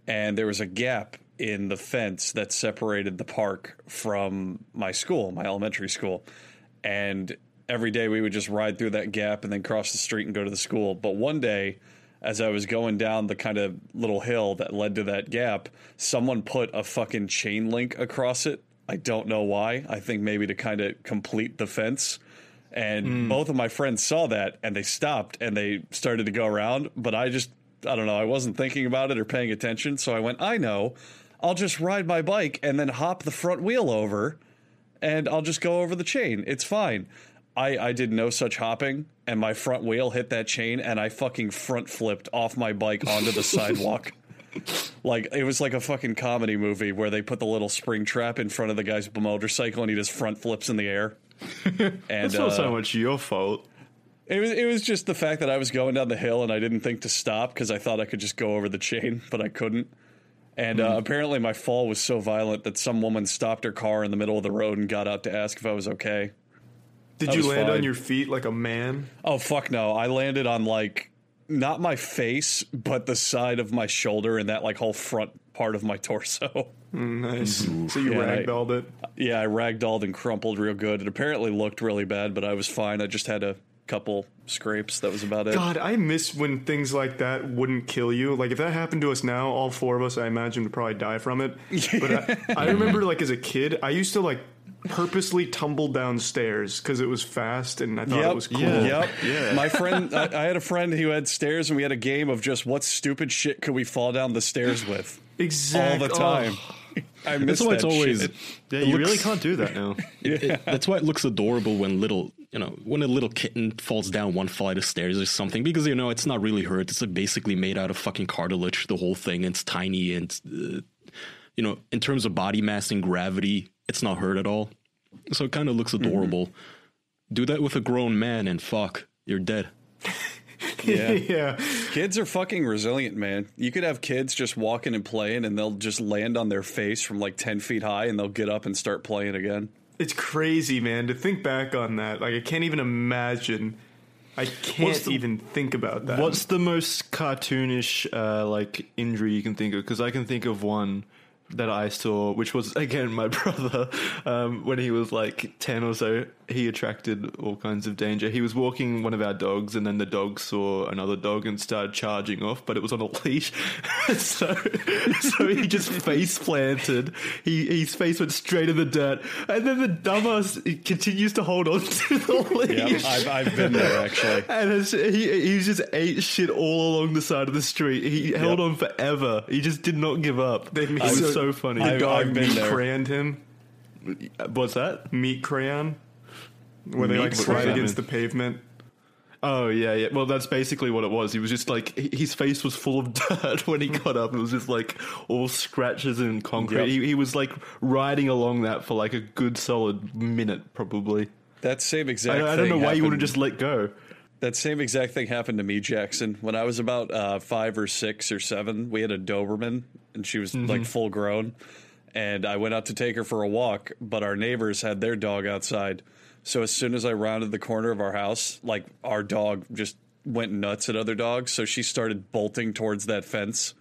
And there was a gap in the fence that separated the park from my school, my elementary school. And every day we would just ride through that gap and then cross the street and go to the school. But one day, as I was going down the kind of little hill that led to that gap, someone put a fucking chain link across it. I don't know why. I think maybe to kind of complete the fence. And hmm. both of my friends saw that and they stopped and they started to go around. But I just, I don't know, I wasn't thinking about it or paying attention. So I went, I know, I'll just ride my bike and then hop the front wheel over and I'll just go over the chain. It's fine. I, I did no such hopping, and my front wheel hit that chain, and I fucking front flipped off my bike onto the sidewalk. Like it was like a fucking comedy movie where they put the little spring trap in front of the guy's motorcycle, and he just front flips in the air. And It's not uh, so much your fault. It was it was just the fact that I was going down the hill and I didn't think to stop because I thought I could just go over the chain, but I couldn't. And uh, apparently, my fall was so violent that some woman stopped her car in the middle of the road and got out to ask if I was okay. Did That you land fine. on your feet like a man? Oh fuck no! I landed on like not my face, but the side of my shoulder and that like whole front part of my torso. Nice. So you Yeah, I- ragdolled it. yeah, I ragdolled and crumpled real good. It apparently looked really bad, but I was fine. I just had a couple scrapes. That was about it. God, I miss when things like that wouldn't kill you. Like if that happened to us now, all four of us, I imagine, would probably die from it. But I, I remember, like as a kid, I used to like purposely tumble downstairs because it was fast and I thought Yep. it was cool. Yeah. Yep. Yeah. My friend, I, I had a friend who had stairs, and we had a game of just what stupid shit could we fall down the stairs with Exactly. all the time. Oh. I miss That's why it's always. shit. Yeah, it you looks- really can't do that now. it- it- that's why it looks adorable when little, you know, when a little kitten falls down one flight of stairs or something, because you know it's not really hurt. It's like basically made out of fucking cartilage, the whole thing. It's tiny, and uh, you know, in terms of body mass and gravity, it's not hurt at all. So it kind of looks adorable. Do that with a grown man, and fuck, you're dead. Yeah. yeah. Kids are fucking resilient, man. You could have kids just walking and playing, and they'll just land on their face from like 10 feet high, and they'll get up and start playing again. It's crazy, man, to think back on that. Like I can't even imagine. I can't the- even think about that. What's the most cartoonish uh, like injury you can think of? Because I can think of one that I saw, which was again my brother um, when he was like ten or so. He attracted all kinds of danger. He was walking one of our dogs, and then the dog saw another dog and started charging off, but it was on a leash. so, so he just face planted. He his face went straight in the dirt, and then the dumbass continues to hold on to the leash. Yeah, I've, I've been there actually. And it's, he he just ate shit all along the side of the street. He held Yep. on forever. He just did not give up. They was so- so funny. the I've- dog I've been meat there. crayoned him? What's that? Meat crayon? Where they Meat like slide crayon. against the pavement. Oh yeah, yeah. Well, that's basically what it was. He was just like he- his face was full of dirt when he got up. It was just like all scratches and concrete. Yep. He, he was like riding along that for like a good solid minute, probably. That same exact. I, don't- I don't know thing why you wouldn't happened- just let go. That same exact thing happened to me, Jackson. When I was about uh, five or six or seven, we had a Doberman, and she was like full grown. And I went out to take her for a walk, but our neighbors had their dog outside. So as soon as I rounded the corner of our house, like our dog just went nuts at other dogs. So she started bolting towards that fence.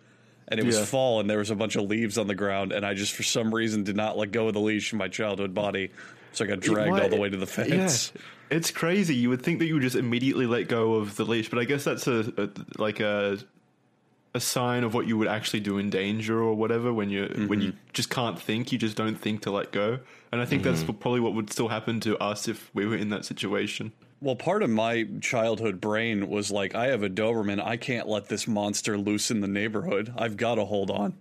And it was Yeah. fall, and there was a bunch of leaves on the ground. And I just, for some reason, did not let go of the leash in my childhood body. So I got dragged Why- all the way to the fence. Yeah, it's crazy. You would think that you would just immediately let go of the leash, but I guess that's a, a like a a sign of what you would actually do in danger or whatever. When you when you mm-hmm. just can't think, you just don't think to let go. And I think that's mm-hmm. probably what would still happen to us if we were in that situation. Well, part of my childhood brain was like, I have a Doberman. I can't let this monster loose in the neighborhood. I've got to hold on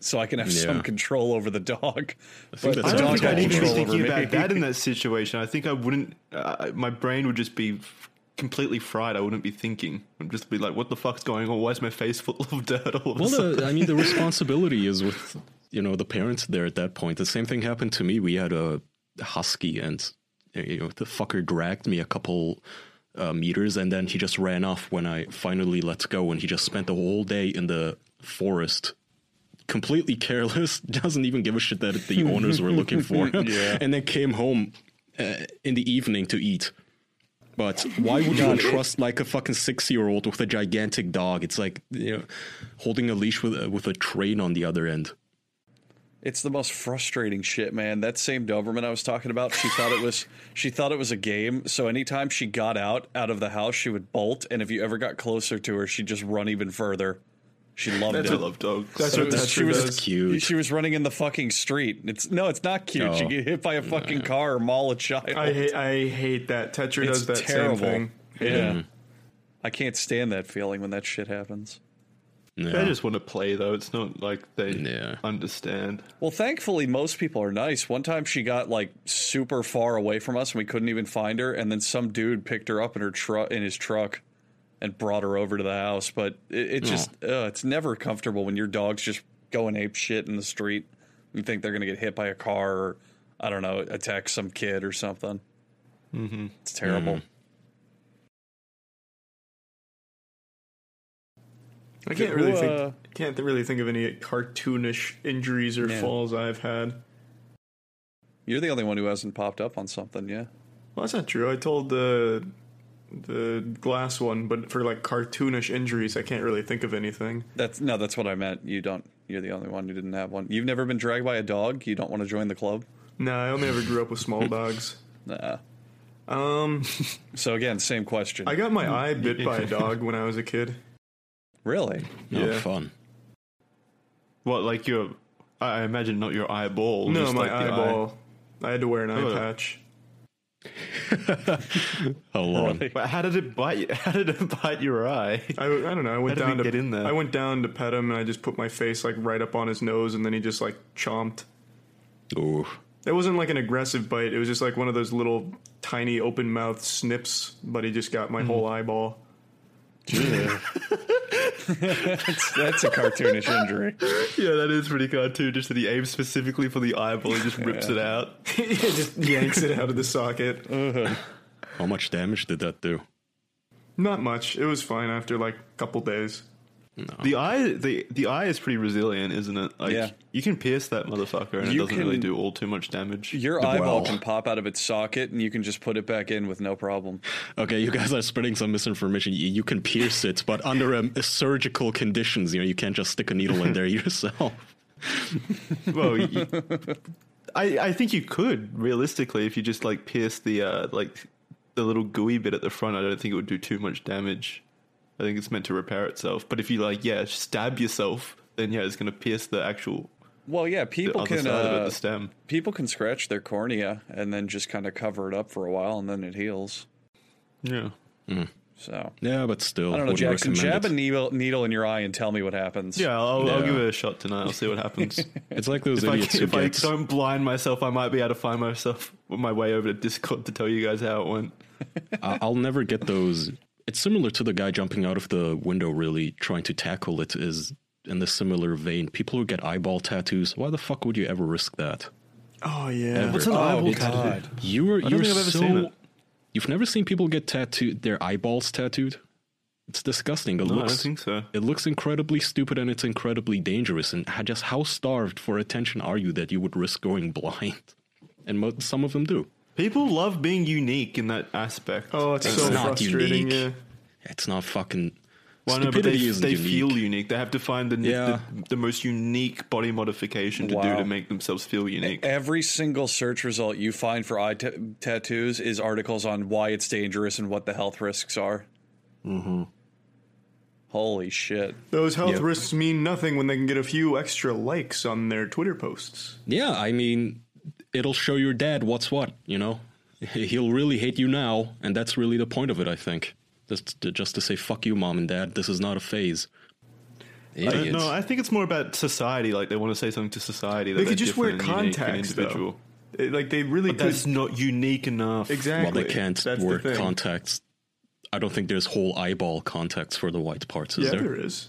so I can have some control over the dog. think But that's I the don't Dog think I'd has even be control thinking over about me. that in that situation. I think I wouldn't. Uh, my brain would just be f- completely fried. I wouldn't be thinking. I'd just be like, "What the fuck's going on? Why is my face full of dirt all of Well, sudden?" the, I mean, the responsibility is with you know the parents there at that point. The same thing happened to me. We had a husky, and you know the fucker dragged me a couple uh, meters, and then he just ran off when I finally let go. And he just spent the whole day in the forest, completely careless, doesn't even give a shit that the owners were looking for him, Yeah. and then came home uh, in the evening to eat. But why would you trust like a fucking six year old with a gigantic dog? It's like you know, holding a leash with a, with a train on the other end. It's the most frustrating shit, man. That same Doberman I was talking about, she thought it was she thought it was a game. So anytime she got out out of the house, she would bolt, and if you ever got closer to her, she'd just run even further. She loved I it. love dogs. That's So what it's- Tetra she was does. Cute. She was running in the fucking street. It's no, it's not cute. She Oh. get hit by a fucking car or maul a child. I hate I hate that Tetra it's does that terrible. same thing. Yeah, I can't stand that feeling when that shit happens. Yeah. They just want to play, though. It's not like they Yeah. understand. Well, thankfully, most people are nice. One time, she got like super far away from us, and we couldn't even find her. And then some dude picked her up in her truck in his truck and brought her over to the house. But it, it just uh, it's never comfortable when your dog's just going ape shit in the street. You think they're gonna get hit by a car or I don't know, attack some kid or something. Mm-hmm. It's terrible. I can't really think uh, can't really think of any cartoonish injuries or Yeah. falls I've had. You're the only one who hasn't popped up on something, yeah. Well, that's not true. I told the the glass one, but for like cartoonish injuries, I can't really think of anything. That's no, that's what I meant. You don't. You're the only one who didn't have one. You've never been dragged by a dog. You don't want to join the club. No, I only ever grew up with small dogs. Nah. Um, So again, same question. I got my eye bit by a dog when I was a kid. really? Oh, Yeah. fun. What, like your? I I imagine not your eyeball. No, my like the eye. eyeball. I had to wear an eye Oh. patch. How long? Really? How did it bite? You? How did it bite your eye? I, I don't know. I went down to get in there? I went down to pet him, and I just put my face like right up on his nose, and then he just like chomped. Ooh. It wasn't like an aggressive bite. It was just like one of those little tiny open mouth snips, but he just got my hmm. whole eyeball. That's, that's a cartoonish injury. Yeah, that is pretty cartoonish. That he aims specifically for the eyeball. and just rips it out. he just yanks it out of the socket. Uh-huh. How much damage did that do? Not much. It was fine after like a couple days. The eye, the the eye is pretty resilient, isn't it? Like Yeah. you can pierce that motherfucker, and You it doesn't really do all too much damage. Your eyeball Well. can pop out of its socket, and you can just put it back in with no problem. Okay, you guys are spreading some misinformation. You, you can pierce it, but under um, surgical conditions, you know, you can't just stick a needle in there yourself. well, you, I I think you could realistically if you just like pierce the uh, like the little gooey bit at the front. I don't think it would do too much damage. I think it's meant to repair itself. But if you like, yeah, stab yourself, then yeah, it's going to pierce the actual Well, yeah, people can side of it, uh, the stem. people can scratch their cornea and then just kind of cover it up for a while, and then it heals. Yeah. So Yeah, but still, I don't know, Jackson. recommend Jab a needle needle in your eye and tell me what happens. Yeah, I'll, I'll give it a shot tonight. I'll see what happens. It's like those if I, idiots who if I get. don't blind myself, I might be able to find myself my way over to Discord to tell you guys how it went. I'll never get those. It's similar to the guy jumping out of the window, really trying to tackle it. Is in the similar vein. People who get eyeball tattoos. Why the fuck would you ever risk that? Oh yeah. Ever. What's an Oh, eyeball it's- tattoo? You were don't you're think I've ever so seen. You've never seen people get tattooed, their eyeballs tattooed? It's disgusting. It No, looks don't think so. it looks incredibly stupid and it's incredibly dangerous. And just how starved for attention are you that you would risk going blind? And mo- some of them do. People love being unique in that aspect. Oh, it's, It's so not frustrating. unique. Yeah. It's not fucking. Well, no, but they, isn't they unique. feel unique. They have to find the, Yeah. the the most unique body modification to do to make themselves feel unique. Every single search result you find for eye ta tattoos is articles on why it's dangerous and what the health risks are. Mm-hmm. Holy shit! Those health Yep. risks mean nothing when they can get a few extra likes on their Twitter posts. Yeah, I mean, it'll show your dad what's what, you know? He'll really hate you now, and that's really the point of it, I think. Just to, just to say, fuck you, mom and dad, this is not a phase. I, Idiots. no, I think it's more about society. Like they want to say something to society. That They could just wear different and unique and contacts, though. individual. It- like they really But could. that's not unique enough. exactly. well, they can't That's wear thing. contacts. I don't think there's whole eyeball contacts for the white parts, is Yeah, there? there is.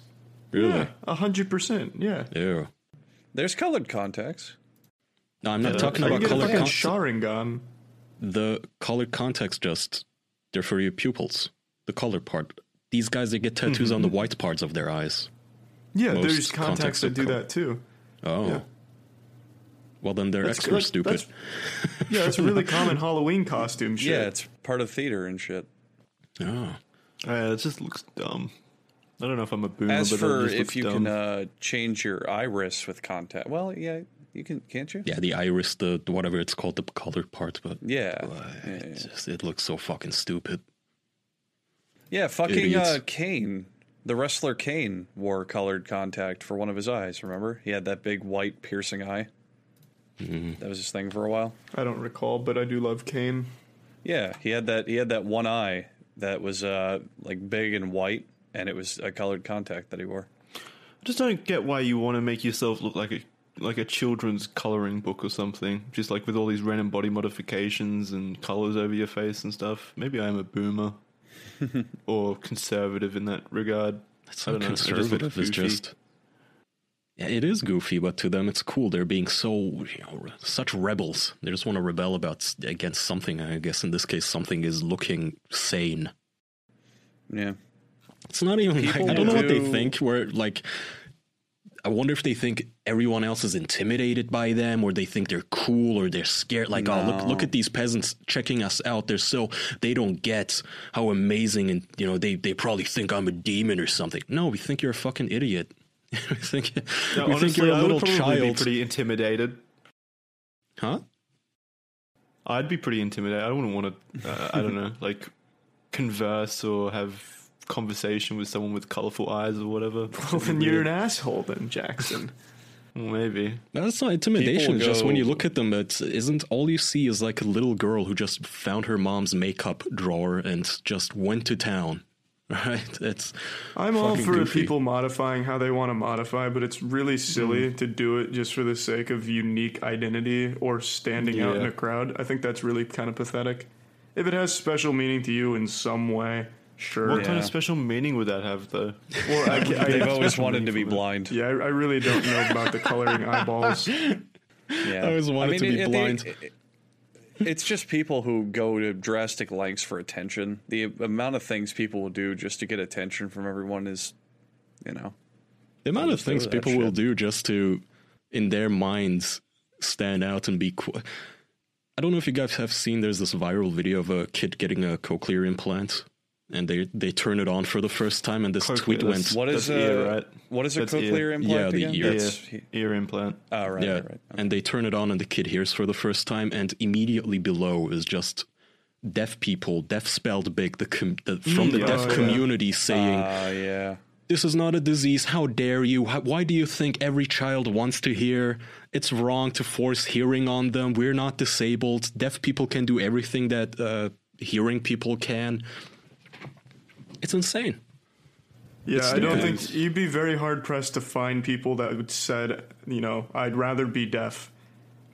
Really? Yeah, a hundred percent. Yeah. Yeah. There's colored contacts. No, I'm not Yeah, talking about color a colored fucking. Sharingan. the colored contacts just they're for your pupils. The color part. These guys they get tattoos on the white parts of their eyes. Yeah, Most there's contacts contacts that do co- that too. Oh. Yeah. Well then they're That's- extra that- stupid. that's- Yeah, it's a really common Halloween costume shit. Yeah, it's part of theater and shit. Oh. Uh, it just looks dumb. I don't know if I'm a boomer, As but for it just if you dumb. can uh, change your iris with contact, well, yeah, you can, can't you? Yeah, the iris, the, the whatever it's called, the colored part, but Yeah, uh, yeah, it, yeah. just, it looks so fucking stupid. Yeah, fucking uh, Kane, the wrestler Kane, wore colored contact for one of his eyes. Remember, he had that big white piercing eye. Mm-hmm. That was his thing for a while. I don't recall, but I do love Kane. Yeah, he had that. He had that one eye that was uh, like big and white, and it was a colored contact that he wore. I just don't get why you want to make yourself look like a like a children's coloring book or something. Just like with all these random body modifications and colors over your face and stuff. Maybe I'm a boomer or conservative in that regard. It's so don't know, it just looks conservative. It's goofy. just. Yeah, it is goofy, but to them it's cool. They're being so you know, such rebels. They just want to rebel about against something. I guess in this case, something is looking sane. Yeah, It's not even. Like, I don't know what they think. Where like, I wonder if they think everyone else is intimidated by them, or they think they're cool, or they're scared. Like, oh, look, look at these peasants checking us out. They're so they don't get how amazing, and you know, they they probably think I'm a demon or something. No, we think you're a fucking idiot. we think Yeah, we think you're a little probably be pretty intimidated. huh? I'd be pretty intimidated. I wouldn't want to. Uh, I don't know, like converse or have conversation with someone with colorful eyes or whatever. Well, then you're an asshole, then Jackson. Well, maybe. No, That's not intimidation. People It's just when you look at them, it isn't all you see is like a little girl who just found her mom's makeup drawer and just went to town. Right? It's I'm all for goofy. people modifying how they want to modify, but it's really Mm. silly to do it just for the sake of unique identity or standing out in a crowd. I think that's really kind of pathetic. If it has special meaning to you in some way, sure. What kind of special meaning would that have, though? Or I, I, they've always wanted to be meaning blind. yeah, I, I really don't know about the coloring eyeballs. Yeah, I always wanted to be it- it- blind. it- it's just people who go to drastic lengths for attention. The amount of things people will do just to get attention from everyone is, you know, the amount of things that people will do just to, in their minds, stand out and be cool. I don't know if you guys have seen. There's this viral video of a kid getting a cochlear implant, and they they turn it on for the first time, and this Cochlear, tweet went. what is That's ear, a right? what is a That's ear. cochlear implant Yeah, the again? ear. That's- Ear, ear implant. Oh, right, yeah, right, right. and they turn it on, and the kid hears for the first time, and immediately below is just deaf people, deaf spelled big, the, com- the from the Mm, deaf oh, yeah. community saying. Ah, yeah. This is not a disease. How dare you? How, why do you think every child wants to hear? It's wrong to force hearing on them. We're not disabled. Deaf people can do everything that uh, hearing people can. It's insane. Yeah, I don't think you'd be very hard pressed to find people that would said, you know, I'd rather be deaf.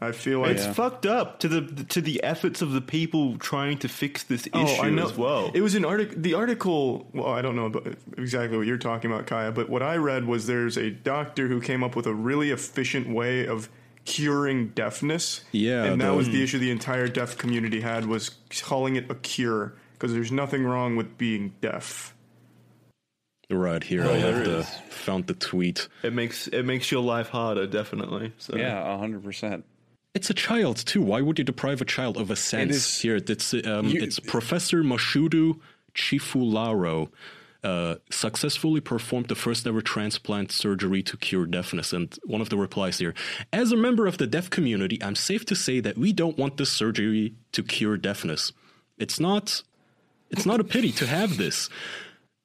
I feel like It's fucked up to the to the efforts of the people trying to fix this oh, issue as well. It was an article. The article. Well, I don't know about exactly what you're talking about, Kaya. But what I read was there's a doctor who came up with a really efficient way of curing deafness. Yeah, and that the- was the issue the entire deaf community had was calling it a cure because there's nothing wrong with being deaf. Right here, I have the found the tweet. It makes it makes your life harder, definitely. So Yeah, hundred percent. It's a child too. Why would you deprive a child of a sense? is- Here, it's um, You- it's Professor Mashudu Tshifularo. Uh, successfully performed the first ever transplant surgery to cure deafness. And one of the replies here As a member of the deaf community, I'm safe to say that we don't want this surgery to cure deafness. It's not. It's not a pity to have this.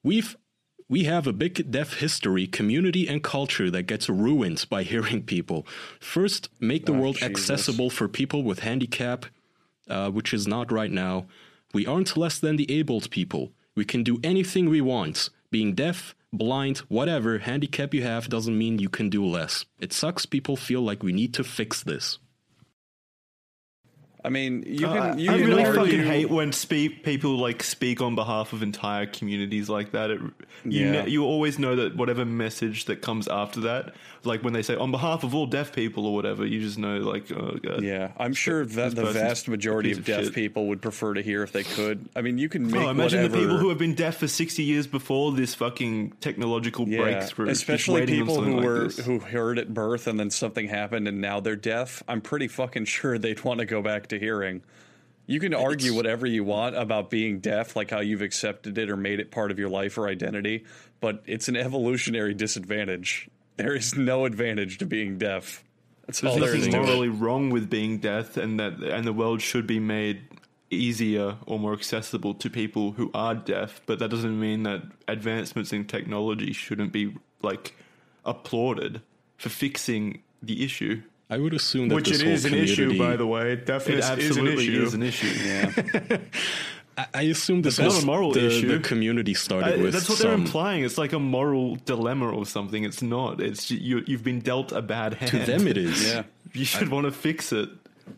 We've we have a big deaf history, community, and culture that gets ruined by hearing people. First, make the world Jesus. accessible for people with handicap, uh, which is not right now. We aren't less than the abled people. We can do anything we want. Being deaf, blind, whatever handicap you have doesn't mean you can do less. It sucks people feel like we need to fix this. I mean, you Uh. You I can really argue, fucking hate when speak people like speak on behalf of entire communities like that. It, you Yeah. ne- you always know that whatever message that comes after that, like when they say on behalf of all deaf people or whatever, you just know like oh god. Yeah, I'm sure that the vast majority of of deaf shit. people would prefer to hear if they could. I mean, you can make Oh, imagine whatever, the people who have been deaf for sixty years before this fucking technological yeah, breakthrough, especially people who like were this. who heard at birth and then something happened and now they're deaf. I'm pretty fucking sure they'd want to go back to hearing. You can argue whatever you want about being deaf, like how you've accepted it or made it part of your life or identity, but it's an evolutionary disadvantage. There is no advantage to being deaf. That's all There's there is nothing to morally wrong with being deaf, and that and the world should be made easier or more accessible to people who are deaf. But that doesn't mean that advancements in technology shouldn't be like applauded for fixing the issue. I would assume that Which this it is an issue, by the way. It Deafness is an issue. is an issue. Yeah. I- assume this not was a moral the, issue. the community started I- with that's what they're implying. It's like a moral dilemma or something. It's not. It's you, you've been dealt a bad hand. To them, it is. Yeah. You should want to fix it.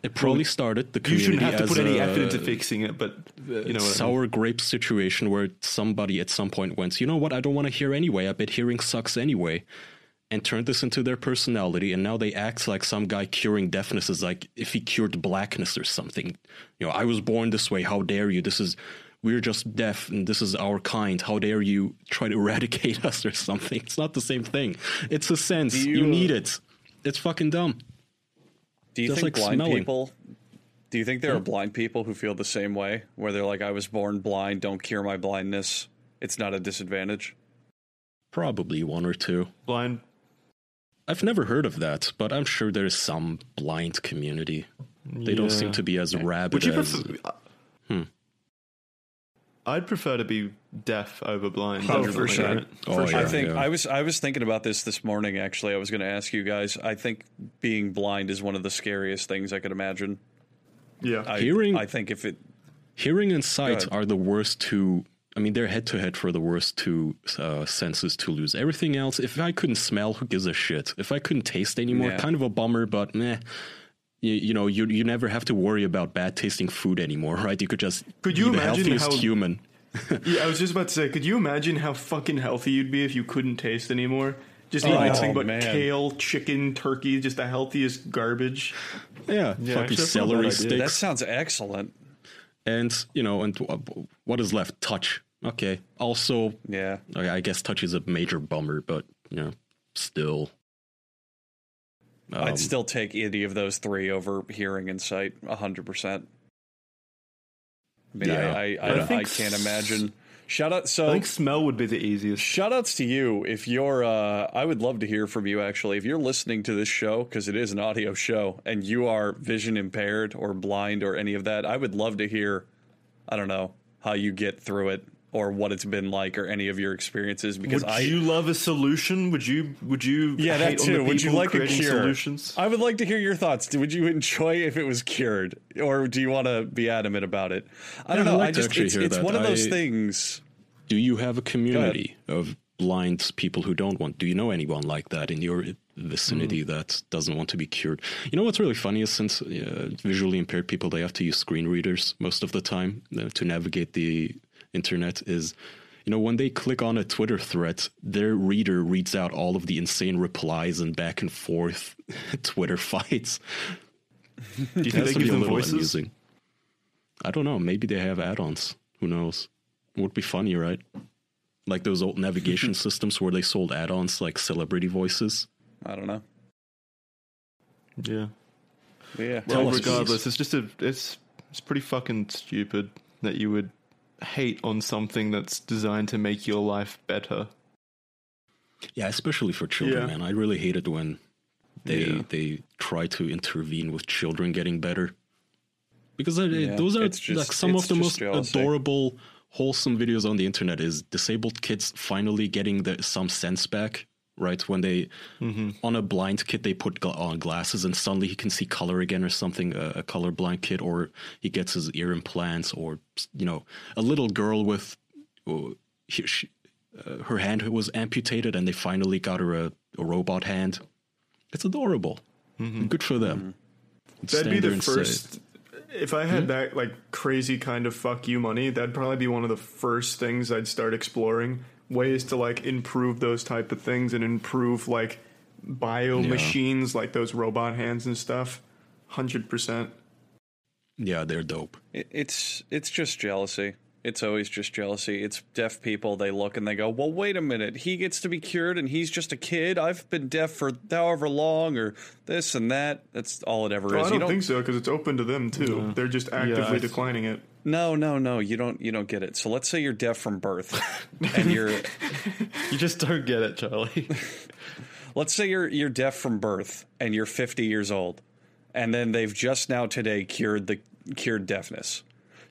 It probably started the community. You shouldn't have to put any effort into fixing it, but uh, you know what I mean. sour grape situation where somebody at some point went, you know what, I don't want to hear anyway. I bet hearing sucks anyway. And turned this into their personality, and now they act like some guy curing deafness is like if he cured blackness or something. You know, I was born this way. How dare you? This is we're just deaf, and this is our kind. How dare you try to eradicate us or something? It's not the same thing. It's a sense. You, you- need it. It's fucking dumb. Do you Just think like blind smelling. people? Do you think there are blind people who feel the same way, where they're like, "I was born blind. Don't cure my blindness. It's not a disadvantage." Probably one or two. blind I've never heard of that, but I'm sure there's some blind community. They don't seem to be as rabid Would you as. prefer? Hmm. I'd prefer to be deaf over blind. Oh, for sure. Oh, yeah, I think yeah. I was I was thinking about this this morning. Actually, I was going to ask you guys. I think being blind is one of the scariest things I could imagine. Yeah. I, Hearing- I think if it Hearing and sight are the worst two. I mean, they're head to head for the worst two uh, senses to lose. Everything else, if I couldn't smell, who gives a shit? If I couldn't taste anymore, Yeah. kind of a bummer, but meh. You, you know, you you never have to worry about bad tasting food anymore, right? You could just Could you be the imagine healthiest how- human. Yeah, I was just about to say, could you imagine how fucking healthy you'd be if you couldn't taste anymore? Just Oh, eating nothing but man. kale, chicken, turkey, just the healthiest garbage. Yeah, Yeah, fucking actually, that's not a bad celery sticks. that sounds excellent. And you know, and what is left? Touch. Okay. Also, Yeah, I I guess touch is a major bummer, but you know, still. Um, I'd still take any of those three over hearing and sight. hundred percent. I mean, Yeah. I I, I I, I, can't s- imagine. Shout out! So I think smell would be the easiest. Shout outs to you. If you're, uh, I would love to hear from you actually. If you're listening to this show, because it is an audio show, and you are vision impaired or blind or any of that, I would love to hear, I don't know, how you get through it or what it's been like or any of your experiences. Because Would I, you love a solution? Would you? Would you? yeah, that hate on the too. Would you like a cure? Solutions. I would like to hear your thoughts. Would you enjoy if it was cured, or do you want to be adamant about it? I don't Yeah, I'd know. like I just it's, it's one of those I- things. Do you have a community of blind people who don't want? Do you know anyone like that in your vicinity Hmm. that doesn't want to be cured? You know what's really funny is since uh, visually impaired people they have to use screen readers most of the time uh, to navigate the internet. Is you know, when they click on a Twitter thread, their reader reads out all of the insane replies and back and forth Twitter fights. Do you think they give them voices? amusing. I don't know. Maybe they have add-ons. Who knows? Would be funny, right? Like those old navigation systems where they sold add-ons like celebrity voices. I don't know. Yeah. But yeah. Well, us, regardless, please. it's just a it's it's pretty fucking stupid that you would hate on something that's designed to make your life better. Yeah, especially for children, Yeah. man. I really hate it when they Yeah. they try to intervene with children getting better. Because uh, Yeah, those are it's just- like some of the most jealousy. adorable, wholesome videos on the internet is disabled kids finally getting the, some sense back. Right when they on a blind kid they put gla- on glasses and suddenly he can see color again or something. A, a colorblind kid, or he gets his ear implants, or you know, a little girl with uh, he, she, uh, her hand was amputated and they finally got her a, a robot hand. It's adorable. Good for them. That'd be the and say- first. If I had hmm? that like crazy kind of fuck you money, that'd probably be one of the first things I'd start exploring. Ways to like improve those type of things and improve like bio machines, like those robot hands and stuff. Hundred percent. Yeah, they're dope. It, it's it's just jealousy. It's always just jealousy. It's deaf people. They look and they go, "Well, wait a minute. He gets to be cured, and he's just a kid. I've been deaf for however long, or this and that. That's all it ever Well, is. I You don't think so because it's open to them too. They're just actively I th- declining it. No, no, no. You don't. You don't get it. So let's say you're deaf from birth, and you're. You just don't get it, Charlie. let's say you're you're deaf from birth, and you're 50 years old, and then they've just now today cured the cured deafness.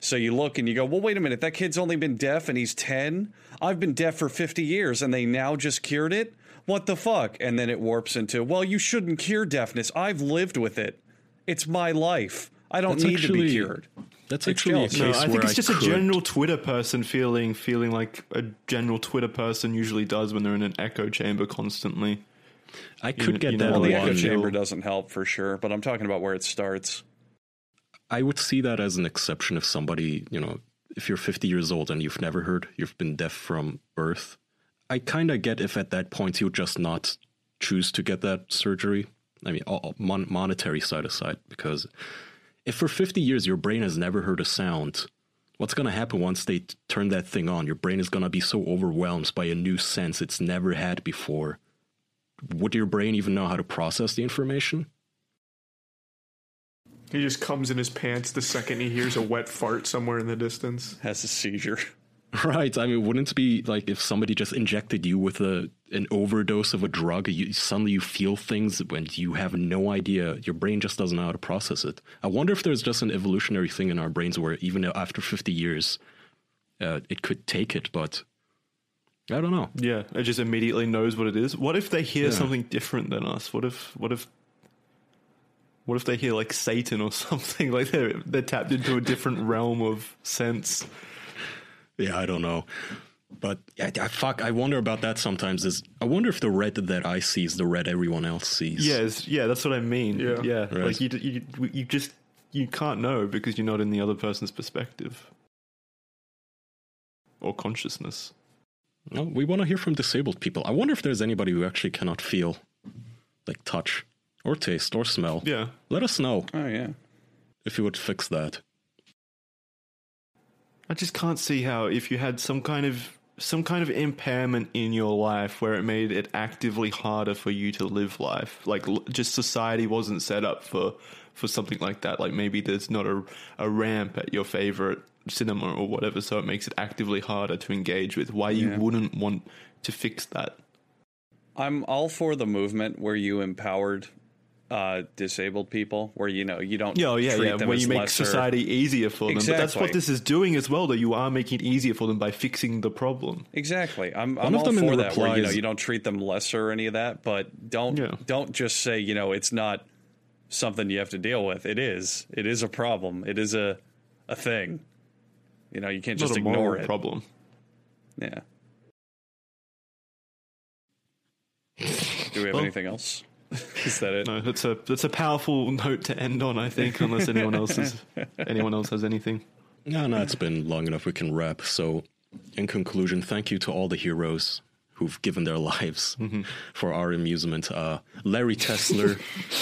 So you look and you go, well, wait a minute. That kid's only been deaf, and he's 10. I've been deaf for 50 years, and they now just cured it. What the fuck? And then it warps into, well, you shouldn't cure deafness. I've lived with it. It's my life. I don't That's need to be cured. That's It's a jealousy. case No, I think it's just a general Twitter person feeling feeling like a general Twitter person usually does when they're in an echo chamber constantly. I could you get know, that Well, the echo chamber doesn't help for sure, but I'm talking about where it starts. I would see that as an exception if somebody, you know, if you're 50 years old and you've never heard, you've been deaf from birth. I kind of get if at that point you just not choose to get that surgery. I mean, all, mon- monetary side aside, because if for 50 years your brain has never heard a sound, what's going to happen once they t- turn that thing on? Your brain is going to be so overwhelmed by a new sense it's never had before. Would your brain even know how to process the information? He just comes in his pants the second he hears a wet fart somewhere in the distance. Has a seizure. Right. I mean, wouldn't it be like if somebody just injected you with a an overdose of a drug, you, suddenly you feel things when you have no idea. Your brain just doesn't know how to process it. I wonder if there's just an evolutionary thing in our brains where even after 50 years, uh, it could take it, but I don't know. Yeah, it just immediately knows what it is. What if they hear Yeah. something different than us? What if what if what if they hear like Satan or something? Like they're they're tapped into a different realm of sense. Yeah, I don't know. But I, I, fuck, I wonder about that sometimes. Is I wonder if the red that I see is the red everyone else sees. Yes, yeah, that's what I mean. Yeah. yeah, Right. like you, you, you just you can't know because you're not in the other person's perspective or consciousness. No, we want to hear from disabled people. I wonder if there's anybody who actually cannot feel, like touch or taste or smell. Yeah, Let us know Oh yeah. if you would fix that. I just can't see how if you had some kind of some kind of impairment in your life where it made it actively harder for you to live life, like just society wasn't set up for for something like that. Like maybe there's not a a ramp at your favorite cinema or whatever, so it makes it actively harder to engage with. Why you wouldn't want to fix that? I'm all for the movement where you empowered uh, disabled people, where you know you don't. Yeah, oh, yeah, treat yeah. Where you make lesser. society easier for them, but that's what this is doing as well. That you are making it easier for them by fixing the problem. Exactly. I'm, One I'm of all for that. Where you know you don't treat them lesser or any of that, but don't Yeah. don't just say you know it's not something you have to deal with. It is. It is a problem. It is a a thing. You know you can't just ignore it. problem. Yeah. Do we have Well- anything else? is that it? No, that's a that's a powerful note to end on. I think, unless anyone else is anyone else has anything. No, no, it's been long enough. We can wrap. So in conclusion, thank you to all the heroes who've given their lives for our amusement. Uh, Larry Tesler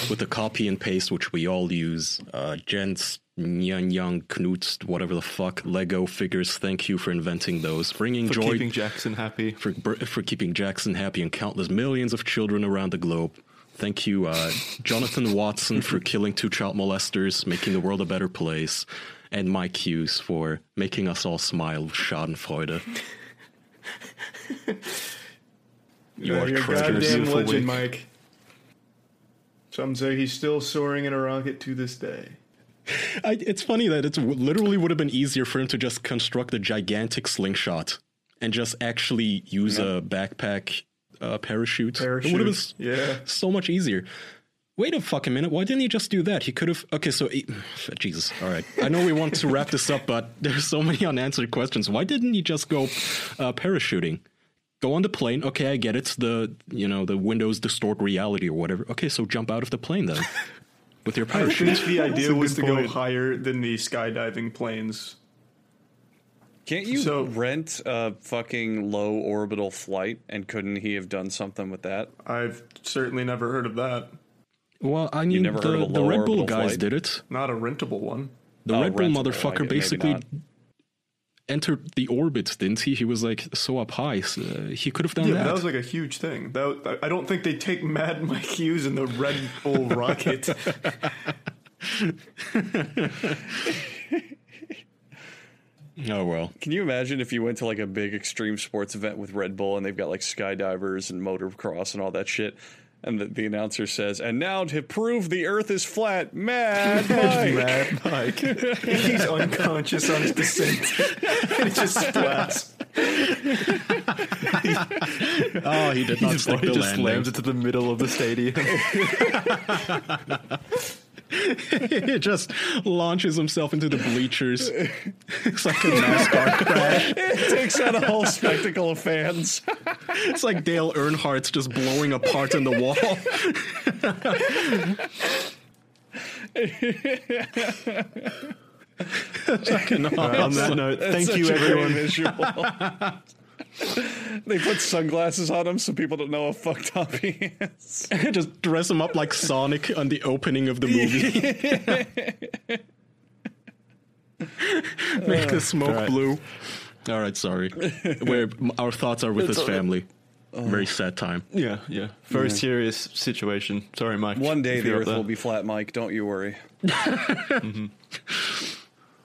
with the copy and paste, which we all use. Uh, Jens Nyan Yang Knut, whatever the fuck, Lego figures. Thank you for inventing those, bringing For joy keeping Jackson happy. for for keeping Jackson happy and countless millions of children around the globe. Thank you, uh, Jonathan Watson, for killing two child molesters, making the world a better place, and Mike Hughes for making us all smile with Schadenfreude. You are a treasures. goddamn legend, week. Mike. Some say he's still soaring in a rocket to this day. I, it's funny that it literally would have been easier for him to just construct a gigantic slingshot and just actually use a backpack uh, parachute. It would have been Yeah. so much easier. Wait a fucking minute. Why didn't he just do that? He could have. Okay, so he- Jesus. All right. I know we want to wrap this up, but there's so many unanswered questions. Why didn't he just go uh, parachuting? Go on the plane. Okay, I get it. The you know the windows distort reality or whatever. Okay, so jump out of the plane then with your I parachute. think the idea was to go higher than the skydiving planes. Can't you So- rent a fucking low orbital flight? And couldn't he have done something with that? I've certainly never heard of that. Well, I mean, never heard the, of the Red Bull guys flight? did it. Not a rentable one. The Oh, Red Bull motherfucker get- basically entered the orbit, didn't he? He was like so up high. So, uh, he could have done Yeah, that. that was like a huge thing. That I I don't think they take Mad Mike Hughes in the Red Bull rocket. oh well. Can you imagine if you went to like a big extreme sports event with Red Bull and they've got like skydivers and motocross and all that shit? And the, the announcer says, and now to prove the earth is flat, Mad Mike. Mad Mike. He's unconscious on his descent. and it just splats. Oh, he did not His stick body the just landing. slams into the middle of the stadium. he just launches himself into the bleachers. it's like a NASCAR crash. it takes out a whole spectacle of fans. It's like Dale Earnhardt's just blowing apart in the wall. Fucking on that note, thank you everyone. Visual. they put sunglasses on him so people don't know how fucked up he is. just dress him up like Sonic on the opening of the movie. Make the smoke All right. blue. All right, sorry. Where our thoughts are with his family. Oh. Very sad time. Yeah, yeah. Very serious situation. Sorry, Mike. One day the earth up will be flat, Mike. Don't you worry. Mm-hmm.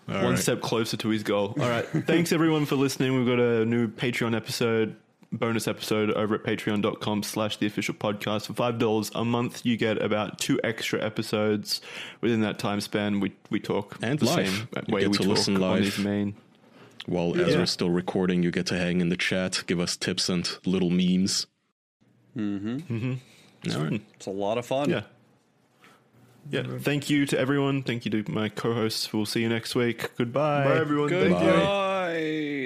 One right. step closer to his goal. All right. Thanks everyone for listening. We've got a new Patreon episode, bonus episode over at patreon.com slash the official podcast. For five dollars a month, you get about two extra episodes. Within that time span, we we talk And the live. same You way get we to talk listen on live. these main. While as Yeah. we're still recording, you get to hang in the chat, give us tips and little memes. Mm-hmm. All right. It's a lot of fun. Yeah. Yeah. Thank you to everyone. Thank you to my co-hosts. We'll see you next week. Goodbye. Bye, everyone. Thank you. Goodbye.